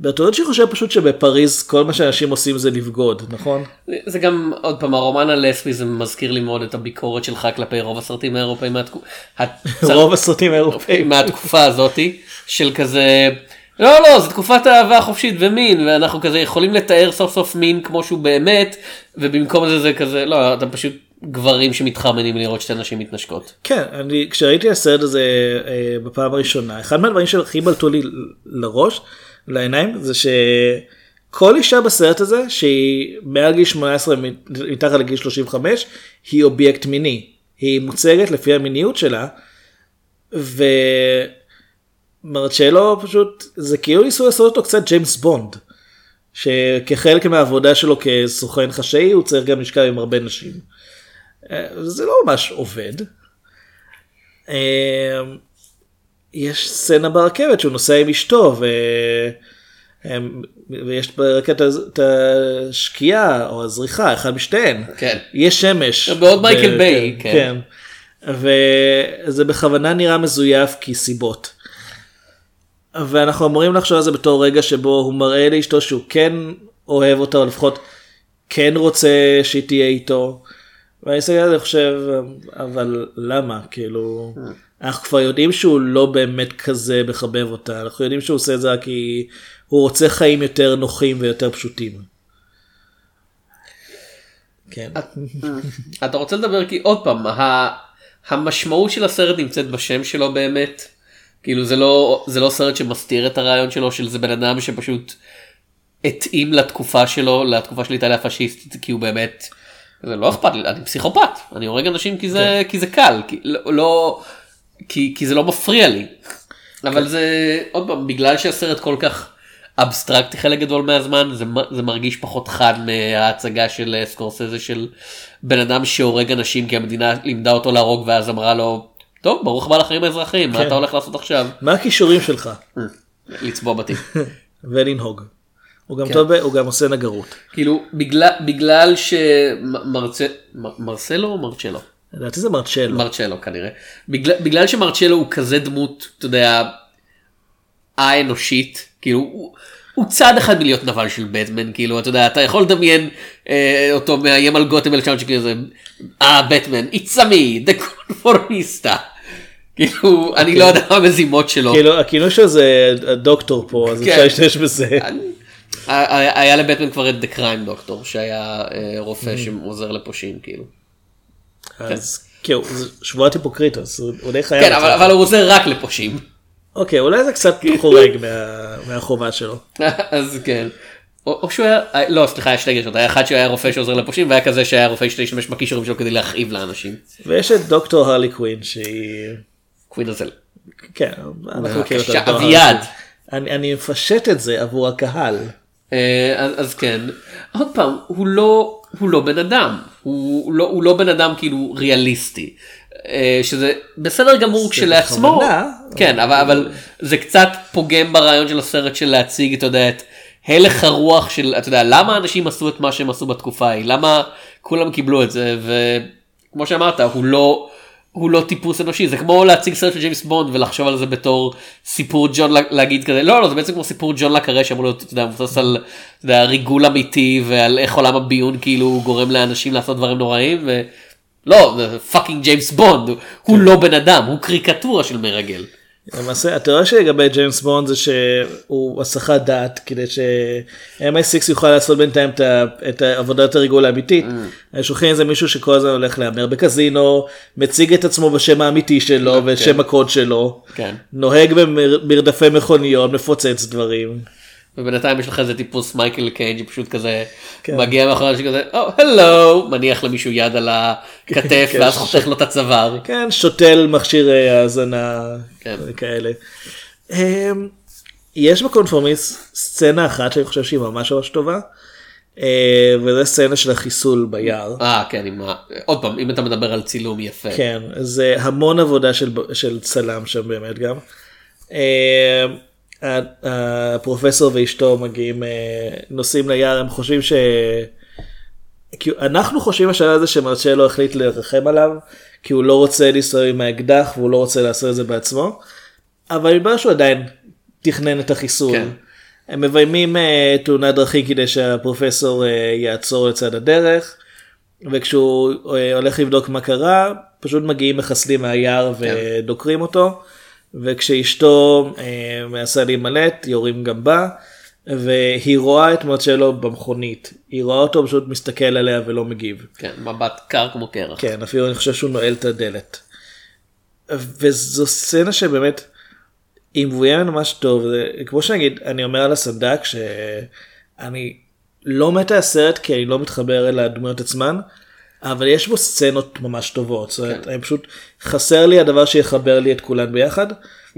ברטולוצ'י חושב פשוט שבפריז כל מה שאנשים עושים זה לבגוד, נכון? זה גם עוד פעם הרומן הלסבי זה מזכיר לי מאוד את הביקורת שלך כלפי רוב הסרטים האירופאים מהתקופה, *laughs* רוב הסרטים האירופאים. *laughs* מהתקופה הזאתי של כזה לא לא זה תקופת אהבה חופשית ומין ואנחנו כזה יכולים לתאר סוף סוף מין כמו שהוא באמת ובמקום זה זה כזה לא אתה פשוט גברים שמתחרמנים לראות שתי נשים מתנשקות. כן, אני כשראיתי הסרט הזה אה, בפעם הראשונה, אחד מהדברים שהכי בלטו לי לראש, לעיניים, זה שכל אישה בסרט הזה שהיא מעל גיל 18 מתחת לגיל 35 היא אובייקט מיני, היא מוצגת לפי המיניות שלה. ומרצ'לו פשוט זה כאילו ניסו לעשות אותו קצת ג'יימס בונד. שכחלק מהעבודה שלו כסוכן חשאי הוא צריך גם לשכב עם הרבה נשים. אה, זה לא ממש עובד. אה, יש סצנה ברכבת שהוא נוסע עם אשתו ו... הם- ויש ברקע את השקיעה או הזריחה אחד משתיהן כן. יש שמש בעוד מייקל ו- ביי, כן. וזה בכוונה נראה מזויף כי סיבות. ואנחנו אמורים לחשוב על זה בתור רגע שבו הוא מראה לאשתו שהוא כן אוהב אותה או לפחות כן רוצה שהיא תהיה איתו. ואני מסתכל על זה וחושב אבל למה כאילו אנחנו כבר יודעים שהוא לא באמת כזה מחבב אותה אנחנו יודעים שהוא עושה את זה כי הוא רוצה חיים יותר נוחים ויותר פשוטים. כן. אתה רוצה לדבר כי עוד פעם המשמעות של הסרט נמצאת בשם שלו באמת. כאילו זה לא זה לא סרט שמסתיר את הרעיון שלו של זה בן אדם שפשוט התאים לתקופה שלו לתקופה של איטליה הפשיסטית כי הוא באמת. זה לא אכפת לי אני פסיכופת אני הורג אנשים כי זה כי זה קל כי לא, לא כי, כי זה לא מפריע לי. אבל זה עוד פעם בגלל שהסרט כל כך אבסטרקטי חלק גדול מהזמן זה, זה מרגיש פחות חד מההצגה של אה, סקורסזה של בן אדם שהורג אנשים כי המדינה לימדה אותו להרוג ואז אמרה לו טוב ברוך הבא לחיים האזרחיים מה כן. אתה הולך לעשות עכשיו מה הכישורים שלך? לצבוע בתים. *laughs* ולנהוג. הוא גם כן. טוב, הוא גם עושה נגרות. כאילו בגלל בגלל שמרסלו או מרצ'לו לדעתי זה מרצ'לו. מרצ'לו כנראה בגלל, בגלל שמרצ'לו הוא כזה דמות אתה יודע האנושית כאילו הוא, הוא צעד אחד מלהיות נבל של בטמן כאילו אתה יודע אתה יכול לדמיין אה, אותו מאיים על גותם 1900 כזה אה בטמן it's a me the conformista כאילו אני לא יודע מה המזימות שלו כאילו הכינוי שלו זה הדוקטור פה אז כן. אפשר להשתמש בזה. היה לבטמן כבר את the crime doctor שהיה אה, רופא שעוזר לפושעים כאילו. אז כאילו זה שבועת היפוקריטוס הוא די חייב. כן. אבל אבל הוא עוזר רק לפושעים. אוקיי אולי זה קצת *laughs* חורג מה- מהחובה שלו. אז כן. או שהוא היה, אה, לא סליחה יש שתי גישות, היה אחד שהיה רופא שעוזר לפושעים והיה כזה שהיה רופא שהשתמש בכישורים שלו כדי להכאיב לאנשים. ויש את דוקטור הרלי קווין שהיא. קווין הזל. כן. אנחנו מכירים אותה בבקשה, אביעד. אני אני מפשט את זה עבור הקהל. אה, אז, אז כן, עוד פעם, הוא לא, הוא לא בן אדם, הוא לא, הוא לא בן אדם כאילו ריאליסטי, אה, שזה בסדר גמור כשלעצמו, בכוונה. כן, אבל, אבל זה קצת פוגם ברעיון של הסרט של להציג, אתה יודע, את הלך הרוח של, אתה יודע, למה אנשים עשו את מה שהם עשו בתקופה ההיא, למה כולם קיבלו את זה, וכמו שאמרת, הוא לא... הוא לא טיפוס אנושי זה כמו להציג סרט של ג'יימס בונד ולחשוב על זה בתור סיפור ג'ון לה- להגיד כזה לא לא זה בעצם כמו סיפור ג'ון לקרה שאמור להיות אתה יודע, מבוסס על יודע, ריגול אמיתי ועל איך עולם הביון כאילו גורם לאנשים לעשות דברים נוראים ולא fucking ג'יימס בונד הוא לא בן אדם הוא קריקטורה של מרגל. למעשה התיאוריה שלי לגבי ג'יימס בונד זה שהוא הסחת דעת כדי ש-MI6 יוכל לעשות בינתיים את עבודת הריגול האמיתית. Mm. שולחים איזה מישהו שכל הזמן הולך להמר בקזינו, מציג את עצמו בשם האמיתי שלו ואת שם הקוד שלו, כן. נוהג במרדפי מכוניות, מפוצץ דברים. ובינתיים יש לך איזה טיפוס מייקל קיינג' שפשוט כזה כן. מגיע מאחורי אנשים כזה או הלו מניח למישהו יד על הכתף כן, ואז ש- חותך לו את הצוואר. כן, שותל מכשיר האזנה כן. כאלה. אמ, יש בקונפורמיסט סצנה אחת שאני חושב שהיא ממש ממש טובה, אה, וזה סצנה של החיסול ביער. אה כן עם ה... עוד פעם אם אתה מדבר על צילום יפה. כן, זה המון עבודה של, של צלם שם באמת גם. הפרופסור ואשתו מגיעים, אה, נוסעים ליער, הם חושבים ש... כי אנחנו חושבים בשלב הזה שמרצ'לו החליט לרחם עליו, כי הוא לא רוצה להסתובב עם האקדח והוא לא רוצה לעשות את זה בעצמו, אבל מתברר שהוא עדיין תכנן את החיסול. כן. הם מביימים אה, תאונת דרכים כדי שהפרופסור אה, יעצור לצד הדרך, וכשהוא אה, הולך לבדוק מה קרה, פשוט מגיעים מחסלים מהיער ודוקרים אותו, וכשאשתו אה, מנסה להימלט, יורים גם בה, והיא רואה את מרצ'לו במכונית, היא רואה אותו פשוט מסתכל עליה ולא מגיב. כן, מבט קר כמו קרח. כן, אפילו אני חושב שהוא נועל את הדלת. וזו סצנה שבאמת, היא מבוימת ממש טוב, זה, כמו שנגיד, אני אומר על הסנדק שאני לא מת על הסרט כי אני לא מתחבר אל הדמויות עצמן, אבל יש בו סצנות ממש טובות, זאת אומרת, אני פשוט, חסר לי הדבר שיחבר לי את כולן ביחד.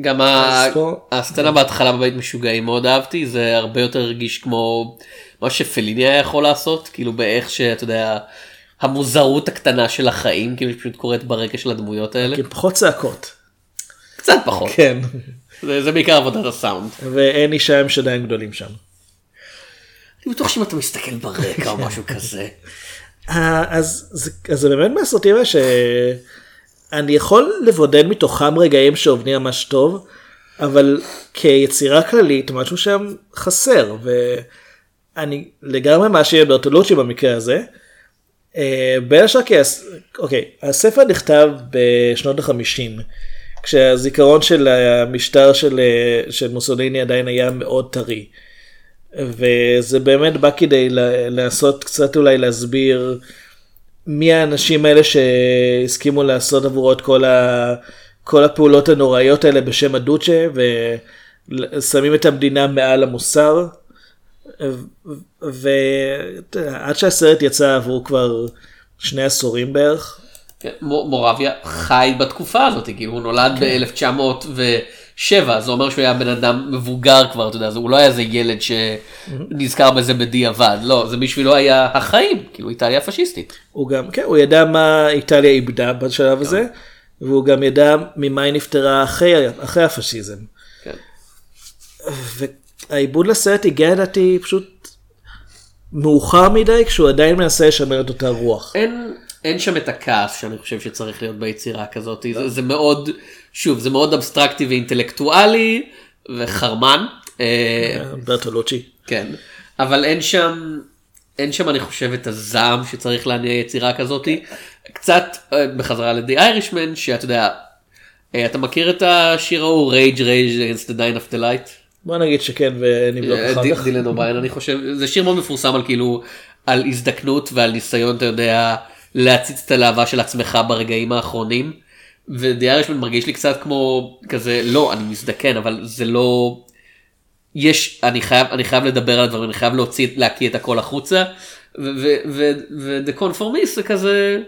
גם ה- פה- הסצנה בהתחלה בבית משוגעים מאוד אהבתי זה הרבה יותר הרגיש כמו מה שפליני היה יכול לעשות כאילו באיך שאתה יודע המוזרות הקטנה של החיים כאילו שפשוט קורית ברקע של הדמויות האלה כי פחות צעקות. קצת פחות כן. זה, זה בעיקר עבודת הסאונד. ואין אישה עם שדיים גדולים שם. אני בטוח שאם אתה מסתכל ברקע או משהו כזה. אה, אז אז זה באמת מהסרטים האלה שאני יכול לבודד מתוכם רגעים שעובדים ממש טוב, אבל כיצירה כללית משהו שם חסר, ואני לגמרי מאשים את ברטולוצ'י במקרה הזה. אה, בין השאר כי, הס- אוקיי, הספר נכתב בשנות החמישים, כשהזיכרון של המשטר של, אה, של מוסוליני עדיין היה מאוד טרי. וזה באמת בא כדי לעשות קצת אולי להסביר מי האנשים האלה שהסכימו לעשות עבורו את כל, ה... כל הפעולות הנוראיות האלה בשם הדוצ'ה ושמים את המדינה מעל המוסר. ועד שהסרט יצא עברו כבר שני עשורים בערך. כן, מורביה חי בתקופה הזאת כאילו הוא נולד ב-1907 זה אומר שהוא היה בן אדם מבוגר כבר אתה יודע הוא לא היה איזה ילד שנזכר בזה בדיעבד לא זה בשבילו היה החיים כאילו איטליה פשיסטית. הוא גם, כן, הוא ידע מה איטליה איבדה בשלב הזה, והוא גם ידע ממה היא נפטרה אחרי, אחרי הפשיזם. כן. והעיבוד לסרט הגיע לדעתי פשוט מאוחר מדי, כשהוא עדיין מנסה לשמר את אותה רוח. אין אין שם את הכעס שאני חושב שצריך להיות ביצירה כזאת זה, זה מאוד שוב זה מאוד אבסטרקטי ואינטלקטואלי וחרמן. אה, ברטולוצ'י. כן, אבל אין שם, אין שם אני חושב את הזעם שצריך להניע יצירה כזאתי. קצת אה, בחזרה לדי איירישמן שאתה יודע, אה, אתה מכיר את השיר ההוא Rage, rage against the dying of the light? בוא נגיד שכן ונבדוק אחר כך. דילן אובריין אני חושב, זה שיר מאוד מפורסם על כאילו, על הזדקנות ועל ניסיון אתה יודע להצית את הלהבה של עצמך ברגעים האחרונים. ו The Irishman מרגיש לי קצת כמו כזה לא אני מזדקן אבל זה לא יש אני חייב אני חייב לדבר על הדברים אני חייב להוציא להקיא את הכל החוצה ו The Conformist זה כזה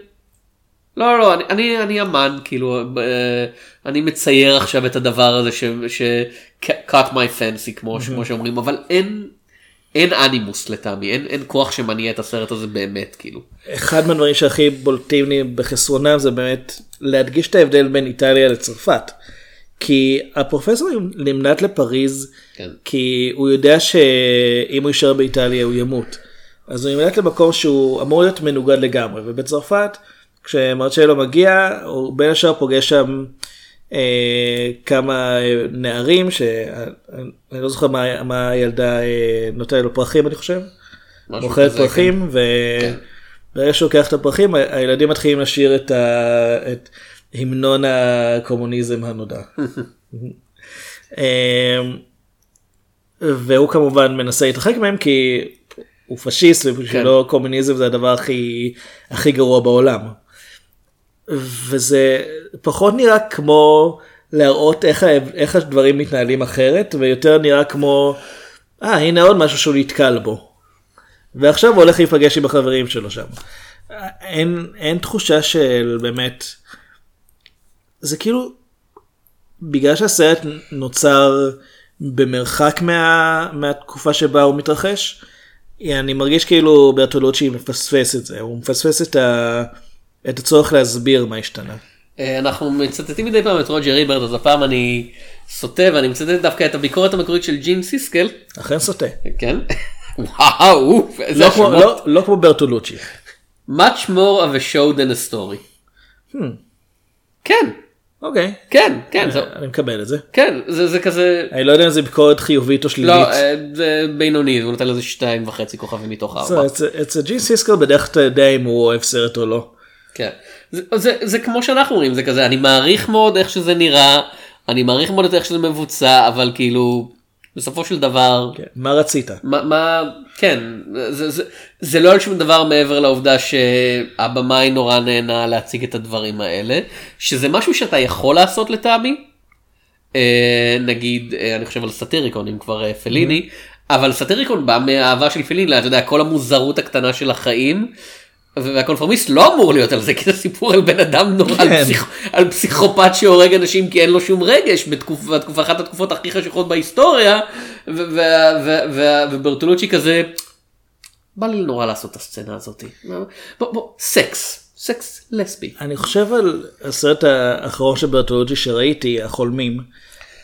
לא לא אני אני אני אמן כאילו אה, אני מצייר עכשיו את הדבר הזה ש, ש cut my fancy כמו, כמו שאומרים אבל אין אין אנימוס לטעמי אין אין כוח שמניע את הסרט הזה באמת כאילו. אחד מהדברים שהכי בולטים לי בחסרונם זה באמת להדגיש את ההבדל בין איטליה לצרפת. כי הפרופסור נמנעת לפריז כן. כי הוא יודע שאם הוא יישאר באיטליה הוא ימות. אז הוא נמנעת למקום שהוא אמור להיות מנוגד לגמרי ובצרפת כשמרצ'לו מגיע הוא בין השאר פוגש שם כמה אה, נערים שאני לא זוכר מה, מה הילדה אה, נותנת לו פרחים אני חושב. מוכרת כן. פרחים וברגע שהוא לוקח את הפרחים הילדים מתחילים לשיר את, ה... את המנון הקומוניזם הנודע. *laughs* אמ, והוא כמובן מנסה להתרחק מהם כי הוא פשיסט ובשבילו קומוניזם זה הדבר הכי הכי גרוע בעולם. וזה פחות נראה כמו להראות איך, איך הדברים מתנהלים אחרת ויותר נראה כמו אה הנה עוד משהו שהוא נתקל בו. ועכשיו הוא הולך להיפגש עם החברים שלו שם. אין, אין תחושה של באמת, זה כאילו, בגלל שהסרט נוצר במרחק מה, מהתקופה שבה הוא מתרחש, אני מרגיש כאילו ברטולוצ'י מפספס את זה, הוא מפספס את, ה, את הצורך להסביר מה השתנה. אה, אנחנו מצטטים מדי פעם את רוג'ר ריברד אז הפעם אני סוטה ואני מצטט דווקא את הביקורת המקורית של ג'ין סיסקל. אכן סוטה. כן. וואו איזה לא השמות. לא, לא כמו ברטולוצ'י. much more of a show than a story. Hmm. כן. אוקיי, כן, כן, זה, אני מקבל את זה. כן, זה, זה כזה, אני לא יודע אם זה ביקורת חיובית או שלילית. לא, אה, זה בינוני, הוא נותן לזה שתיים וחצי כוכבים מתוך ארבע. אצל ג'ין סיסקל בדרך כלל אתה יודע אם הוא אוהב סרט או לא. כן. זה, זה, זה כמו שאנחנו אומרים, זה כזה, אני מעריך מאוד איך שזה נראה, אני מעריך מאוד את איך שזה מבוצע, אבל כאילו, בסופו של דבר, כן, מה רצית? מה, מה כן, זה, זה, זה לא על שום דבר מעבר לעובדה שהבמאי נורא נהנה להציג את הדברים האלה, שזה משהו שאתה יכול לעשות לטעמי, אה, נגיד, אה, אני חושב על סאטיריקון, אם כבר אה, פליני, אבל סאטיריקון בא מהאהבה של פליני, אתה יודע, כל המוזרות הקטנה של החיים. והקונפורמיסט לא אמור להיות על זה כי זה סיפור על בן אדם נורא על, כן. פסיכ... על פסיכופת שהורג אנשים כי אין לו שום רגש בתקופ... בתקופה אחת התקופות הכי חשוכות בהיסטוריה ו- ו- ו- ו- וברטולוצ'י כזה בא לי נורא לעשות את הסצנה הזאתי בוא, בוא, סקס סקס לסבי אני חושב על הסרט האחרון של ברטולוג'י שראיתי, החולמים.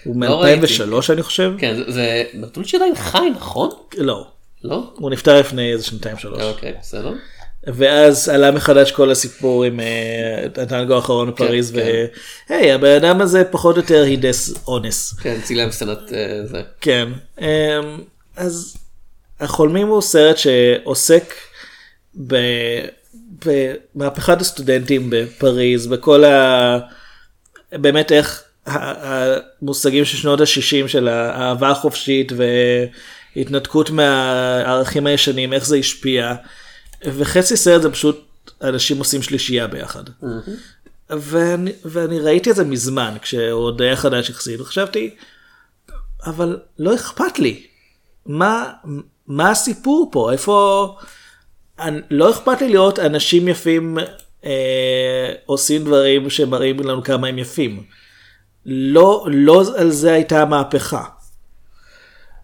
הוא לא ראיתי. מ-2003 אני חושב. כן זה, זה ברטולוצ'י עדיין חי נכון לא. לא הוא נפטר לפני איזה שנתיים שלוש. אוקיי בסדר ואז עלה מחדש כל הסיפור עם אה, הטנגו האחרון בפריז כן. והי הבן אדם הזה פחות או יותר הידס אונס. כן צילם סצנת אה, זה כן. אמ, אז החולמים הוא סרט שעוסק במהפכת הסטודנטים בפריז, בכל ה... באמת איך המושגים של שנות ה-60 של האהבה החופשית והתנתקות מהערכים הישנים, איך זה השפיע. וחצי סרט זה פשוט אנשים עושים שלישייה ביחד. ואני, ואני ראיתי את זה מזמן, כשהוא עוד היה חדש יחסית, וחשבתי, אבל לא אכפת לי. מה, מה הסיפור פה? איפה... אני, לא אכפת לי לראות אנשים יפים אה, עושים דברים שמראים לנו כמה הם יפים. לא, לא על זה הייתה המהפכה.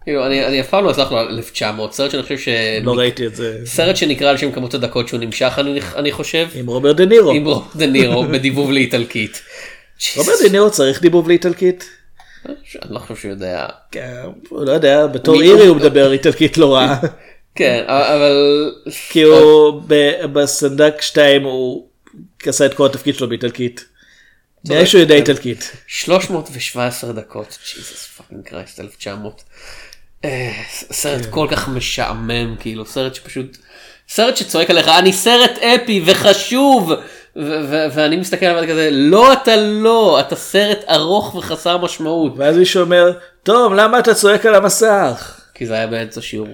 כאילו, אני, אני אף פעם לא אסלח לו על 1900 סרט שאני חושב ש... לא ראיתי את זה. סרט שנקרא על שם כמות הדקות שהוא נמשך אני, חושב עם רוברט דה נירו. עם רוב דה נירו *laughs* בדיבוב לאיטלקית. רוברט דה נירו צריך דיבוב לאיטלקית? אני לא חושב שהוא יודע. כן, הוא לא יודע, בתור אירי הוא מדבר איטלקית לא רע. *laughs* כן אבל כי הוא בסנדק 2 הוא עשה את כל התפקיד שלו באיטלקית. נראה שהוא יודע איטלקית. 317 דקות Jesus fucking Christ 1900. אה, סרט כל כך משעמם כאילו סרט שפשוט סרט שצועק עליך אני סרט אפי וחשוב ואני מסתכל עליו כזה לא אתה לא אתה סרט ארוך וחסר משמעות ואז מישהו אומר, טוב למה אתה צועק על המסך? כי זה היה באמצע שיעור.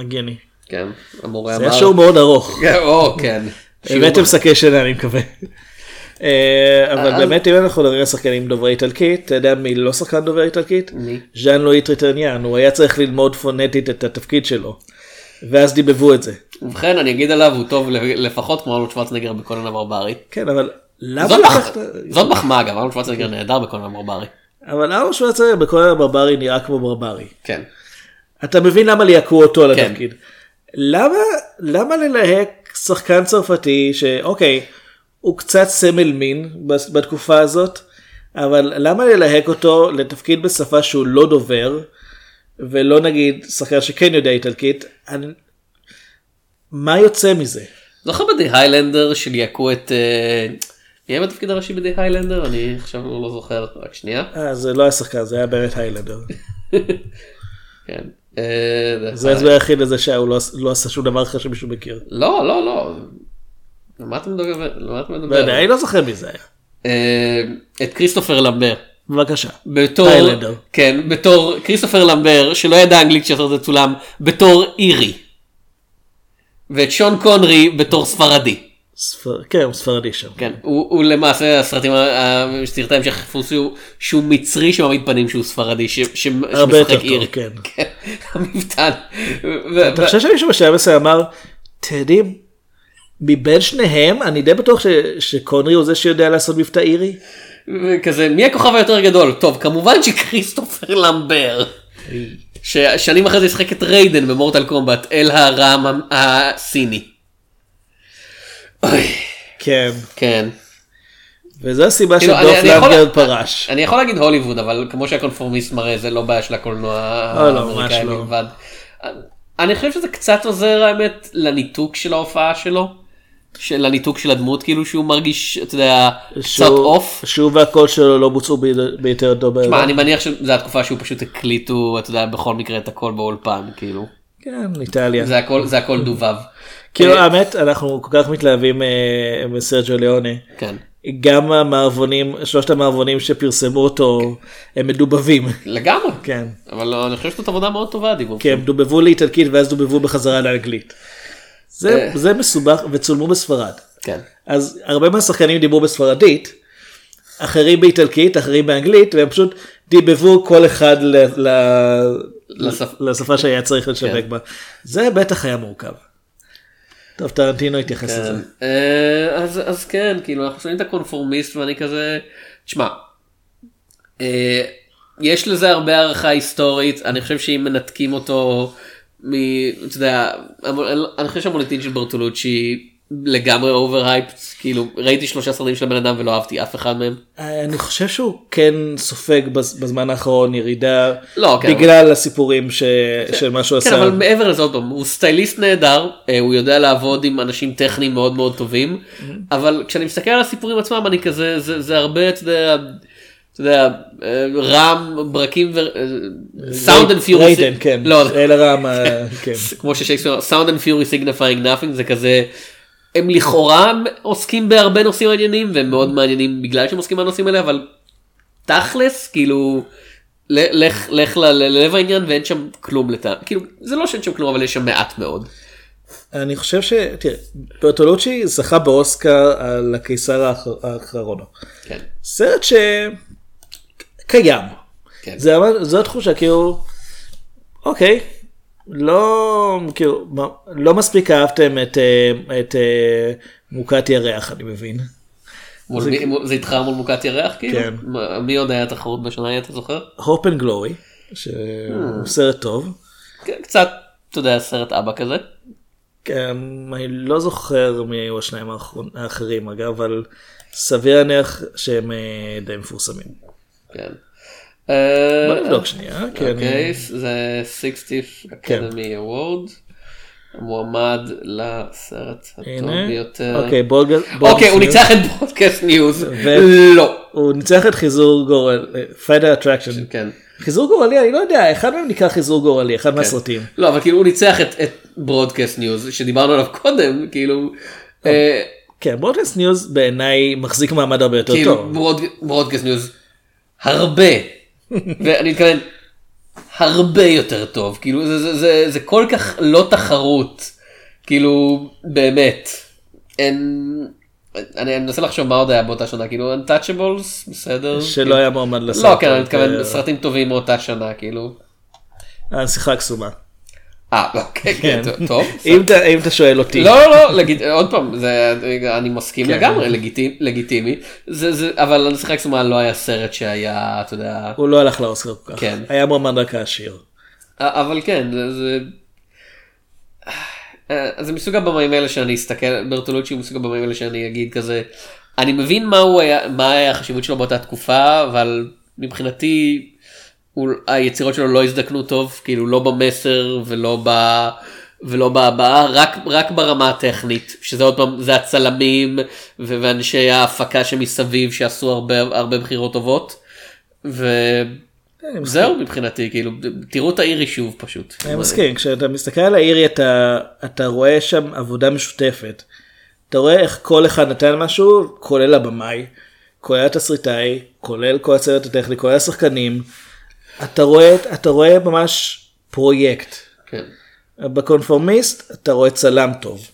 הגיוני. כן המורה זה אמר. היה שיעור מאוד ארוך. *laughs* כן, או כן. הבאתם שקי שינה אני מקווה. אה, אבל אז- באמת אם אנחנו מדברים על שחקנים דוברי איטלקית, אתה יודע מי לא שחקן דובר איטלקית? מי? ז'אן לואי טריטניאן, הוא היה צריך ללמוד פונטית את התפקיד שלו. ואז דיבבו את זה. ובכן אני אגיד עליו הוא טוב לפחות כמו ארנולד שוורצנגר בקונן הברברי. כן אבל למה זאת לקחת... זאת מחמאה גם ארנולד שוורצנגר נהדר בקונן הברברי. אבל ארנו שוורצנגר בכל הברברי נראה כמו ברברי. כן. אתה מבין למה ליהקו אותו על כן. התפקיד. למה, למה ללהק שחקן צרפתי שאוקיי, הוא קצת סמל מין בתקופה הזאת, אבל למה ללהק אותו לתפקיד בשפה שהוא לא דובר, ולא נגיד שחקן שכן יודע איטלקית, אני... מה יוצא מזה? זוכר בדי היילנדר שליהקו את... אה, מי היה בתפקיד הראשי בדי היילנדר? אני עכשיו לא זוכר, רק שנייה. אה, זה לא היה שחקן, זה היה באמת היילנדר. *laughs* כן. אה, זה ההסבר היחיד לזה שהוא לא, לא עשה שום דבר אחר שמישהו מכיר. לא, לא, לא. מה אתה מדבר? על מה אתה לא מדבר? יודע, אני לא זוכר מי זה היה. אה, את כריסטופר למבר. בבקשה. בתור, היילנדר. כן, בתור כריסטופר למבר שלא ידע אנגלית כשהסרט הזה צולם, בתור אירי. ואת שון קונרי בתור ספרדי. ספר... כן, הוא ספרדי שם. כן, הוא, הוא למעשה הסרטים, סרטי המשך חיפושו שהוא מצרי שמעמיד פנים שהוא ספרדי, ש, ש, הרבה יותר שמשחק טוב. כן. כן, המבטן. אתה חושב שמישהו בשלב מסוים אמר, טדי, מבין שניהם אני די בטוח ש... שקונרי הוא זה שיודע לעשות מבטא אירי. וכזה, מי הכוכב היותר גדול? טוב, כמובן שכריסטופר למבר. ששנים אחרי זה ישחק את ריידן במורטל קומבט, אל הרם הסיני. כן. כן. וזו הסיבה כאילו, שדוף למגרד פרש. אני יכול להגיד הוליווד, אבל כמו שהקונפורמיסט מראה, זה לא בעיה של הקולנוע לא, לא, האמריקאי ממש לא. בלבד. אני חושב שזה קצת עוזר האמת לניתוק של ההופעה שלו. של הניתוק של הדמות כאילו שהוא מרגיש אתה יודע קצת אוף. שהוא והקול שלו לא בוצעו ביותר טוב. שמע, אני מניח שזו התקופה שהוא פשוט הקליטו אתה יודע בכל מקרה את הכל באולפן כאילו כן, איטליה. זה הכל זה הכל דובב. כאילו אה, האמת אנחנו כל כך מתלהבים אה, מסרג'ו ליאונה. כן. גם המערבונים, שלושת המערבונים שפרסמו אותו הם מדובבים. לגמרי. כן. אבל אני חושב שזאת עבודה מאוד טובה דיבור. כי הם דובבו לאיטלקית ואז דובבו בחזרה לאנגלית. זה, אה. זה מסובך וצולמו בספרד. כן. אז הרבה מהשחקנים דיברו בספרדית, אחרים באיטלקית, אחרים באנגלית, והם פשוט דיבבו כל אחד ל, ל, לשפ- לשפה שהיה צריך לשווק כן. בה. זה בטח היה מורכב. טוב, טרנטינו התייחס כן. לזה. אה, אז אז כן כאילו אנחנו שומעים את הקונפורמיסט ואני כזה תשמע. אה, יש לזה הרבה הערכה היסטורית אני חושב שאם מנתקים אותו מ... אתה יודע אני חושב שהמוניטין של ברטולוצ'י לגמרי overhyped כאילו ראיתי שלושה סרטים של הבן אדם ולא אהבתי אף אחד מהם. אני חושב שהוא כן סופג בז- בזמן האחרון ירידה לא, כן, בגלל הסיפורים ש... של מה שהוא כן עשה. אבל מעבר לזה עוד פעם הוא סטייליסט נהדר אה, הוא יודע לעבוד עם אנשים טכניים מאוד מאוד טובים אבל כשאני מסתכל על הסיפורים עצמם אני כזה זה, זה הרבה אתה יודע. אתה יודע, אה, רעם, ברקים ו... sound and fury, ריידן, כן. לא, אלה רעם, ה- *laughs* כן. כמו ששייקספיר, sound and fury signifying nothing זה כזה, הם לכאורה עוסקים בהרבה נושאים מעניינים והם מאוד מעניינים בגלל שהם עוסקים בנושאים האלה אבל תכלס כאילו לך לך ללב העניין ואין שם כלום לטעם כאילו זה לא שאין שם כלום אבל יש שם מעט מאוד. אני חושב ש... תראה, ברטולוצ'י זכה באוסקר על הקיסר האח- האחרון. כן. סרט שקיים. כן. זה זו התחושה כאילו, אוקיי, לא, כאילו, לא מספיק אהבתם את, אה, את אה, מוכת ירח אני מבין. מול זה- מי- זה איתך מול מוכת ירח כאילו? כן. מי עוד היה תחרות בשנה ההיא, אתה זוכר? Hope and Glory, שהוא Hmm. סרט טוב. כן, קצת אתה יודע סרט אבא כזה. כן, אני לא זוכר מי היו השניים האחרים אגב, אבל סביר להניח שהם די מפורסמים. כן. בוא נבדוק שנייה, כן. אוקיי, זה 60th Academy Award. מועמד לסרט הטוב ביותר. אוקיי, בולג- אוקיי, בולגס הוא. ניצח את Broadcast News. לא. הוא ניצח את חיזור גורלי, Fatal Attraction. כן. חיזור גורלי, אני לא יודע, אחד מהם נקרא חיזור גורלי, אחד מהסרטים. לא, אבל כאילו הוא ניצח את- Broadcast News שדיברנו עליו קודם, כאילו. אה, כן, Broadcast News בעיניי מחזיק מעמד הרבה יותר כאילו טוב. Broad- Broadcast News הרבה. *laughs* ואני מתכוון הרבה יותר טוב. כאילו זה, זה, זה, זה כל כך לא תחרות. כאילו באמת. אין אני אני מנסה לחשוב מה עוד היה באותה שנה. כאילו Untouchables בסדר? שלא כאילו- היה מועמד לסרט. לא כן אני מתכוון אה, סרטים טובים מאותה שנה כאילו. הנסיכה הקסומה. אה אוקיי כן, כן. טוב אם אתה- שואל אותי. לא לא. עוד פעם אני מסכים כן. לגמרי לגיטימי לגיטימי זה זה אבל הנסיכה הקסומה לא היה סרט שהיה אתה יודע הוא לא הלך לאוסקר כל כך. כן. היה מועמד רק העשיר. אבל כן זה. זה... אה, זה מסוג הבמאים האלה שאני אסתכל ברטולוצ'י הוא מסוג הבמאים האלה שאני אגיד כזה אני מבין מה היה מה היה החשיבות שלו באותה תקופה אבל מבחינתי היצירות שלו לא הזדקנו טוב כאילו לא במסר ולא ב... ולא בהבעה רק רק ברמה הטכנית שזה עוד פעם זה הצלמים ו- ואנשי ההפקה שמסביב שעשו הרבה הרבה בחירות טובות. וזהו מבחינתי כאילו תראו את האירי שוב פשוט. אני מסכים, כשאתה מסתכל על האירי אתה, אתה רואה שם עבודה משותפת. אתה רואה איך כל אחד נתן משהו, כולל הבמאי, כולל התסריטאי, כולל כל הצוות הטכני, כולל השחקנים. אתה רואה, אתה רואה ממש פרויקט. כן. בקונפורמיסט אתה רואה צלם טוב.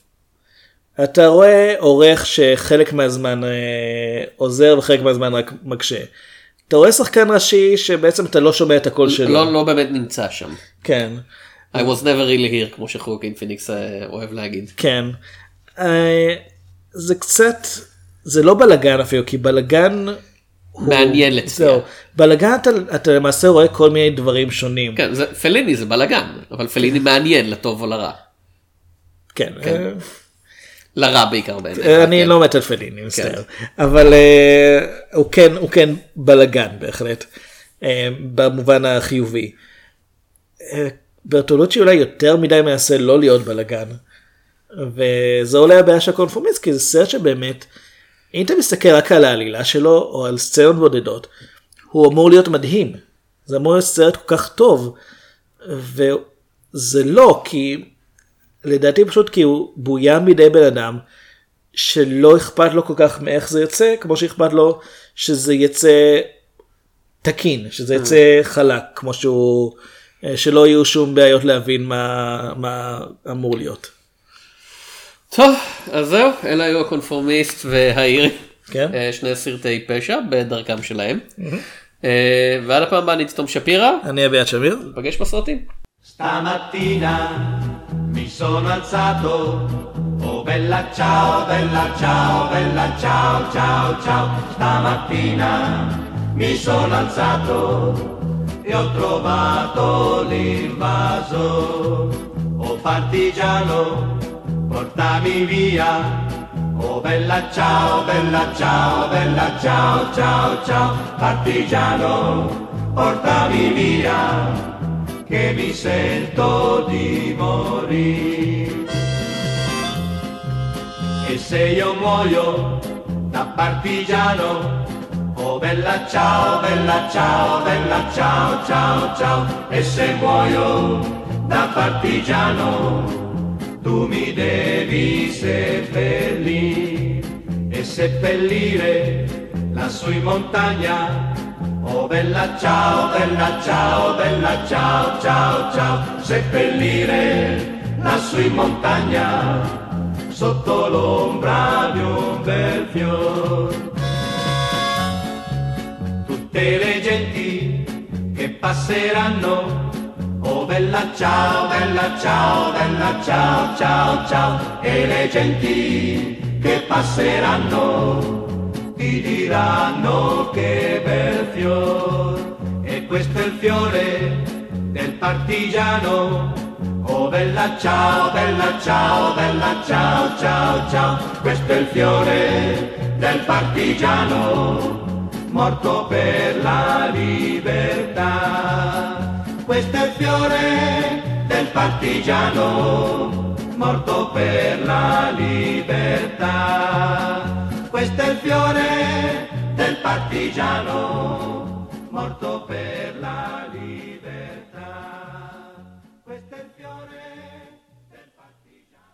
אתה רואה עורך שחלק מהזמן אה, עוזר וחלק מהזמן רק מקשה. אתה רואה שחקן ראשי שבעצם אתה לא שומע את הקול שלו. לא לא באמת נמצא שם. כן. I was never really here כמו שחוקין פיניקס אה, אוהב להגיד. כן. אה, זה קצת, זה לא בלאגן אפילו, כי בלאגן... מעניין לצפייה. בלאגן אתה, אתה למעשה רואה כל מיני דברים שונים. כן זה פליני זה בלאגן אבל פליני מעניין לטוב או לרע. כן. כן. אה, לרע בעיקר בעיניך. אני כן. לא מת על פליני, מצטער. אבל אה, הוא כן, הוא כן בלאגן בהחלט, אה, במובן החיובי. אה, ברטולוצ'י אולי יותר מדי מנסה לא להיות בלאגן, וזה אולי הבעיה של הקונפורמיסט, כי זה סרט שבאמת, אם אתה מסתכל רק על העלילה שלו, או על סצנות בודדות, הוא אמור להיות מדהים. זה אמור להיות סרט כל כך טוב, וזה לא, כי לדעתי פשוט כי הוא בוים בידי בן אדם שלא אכפת לו כל כך מאיך זה יוצא, כמו שאכפת לו שזה יצא תקין, שזה יצא חלק, כמו שהוא, אה, שלא יהיו שום בעיות להבין מה, מה אמור להיות. טוב, אז זהו, אלה היו הקונפורמיסט והעיר. כן? אה, שני סרטי פשע בדרכם שלהם. אה, ועד הפעם הבאה אני תום שפירא, אני אביעד שמיר. נפגש בסרטים. Stamattina mi sono alzato, oh bella ciao, bella ciao, bella ciao, ciao, ciao. Stamattina mi sono alzato e ho trovato l'invaso. Oh partigiano, portami via. Oh bella ciao, bella ciao, bella ciao, ciao, ciao. Partigiano, portami via che mi sento di morire. E se io muoio da partigiano, oh bella ciao, bella ciao, bella ciao, ciao, ciao. E se muoio da partigiano, tu mi devi seppellire e seppellire lassù in montagna Oh bella ciao, bella ciao, bella ciao, ciao, ciao, seppellire lassù in montagna, sotto l'ombra di un bel fior. Tutte le genti che passeranno, oh bella ciao, bella ciao, bella ciao, ciao, ciao, e le genti che passeranno ti diranno che bel fior. E questo è il fiore del partigiano. Oh bella ciao bella ciao bella ciao ciao ciao. Questo è il fiore del partigiano morto per la libertà questo è il fiore del partigiano morto per la libertà. Questo è il fiore del partigiano morto per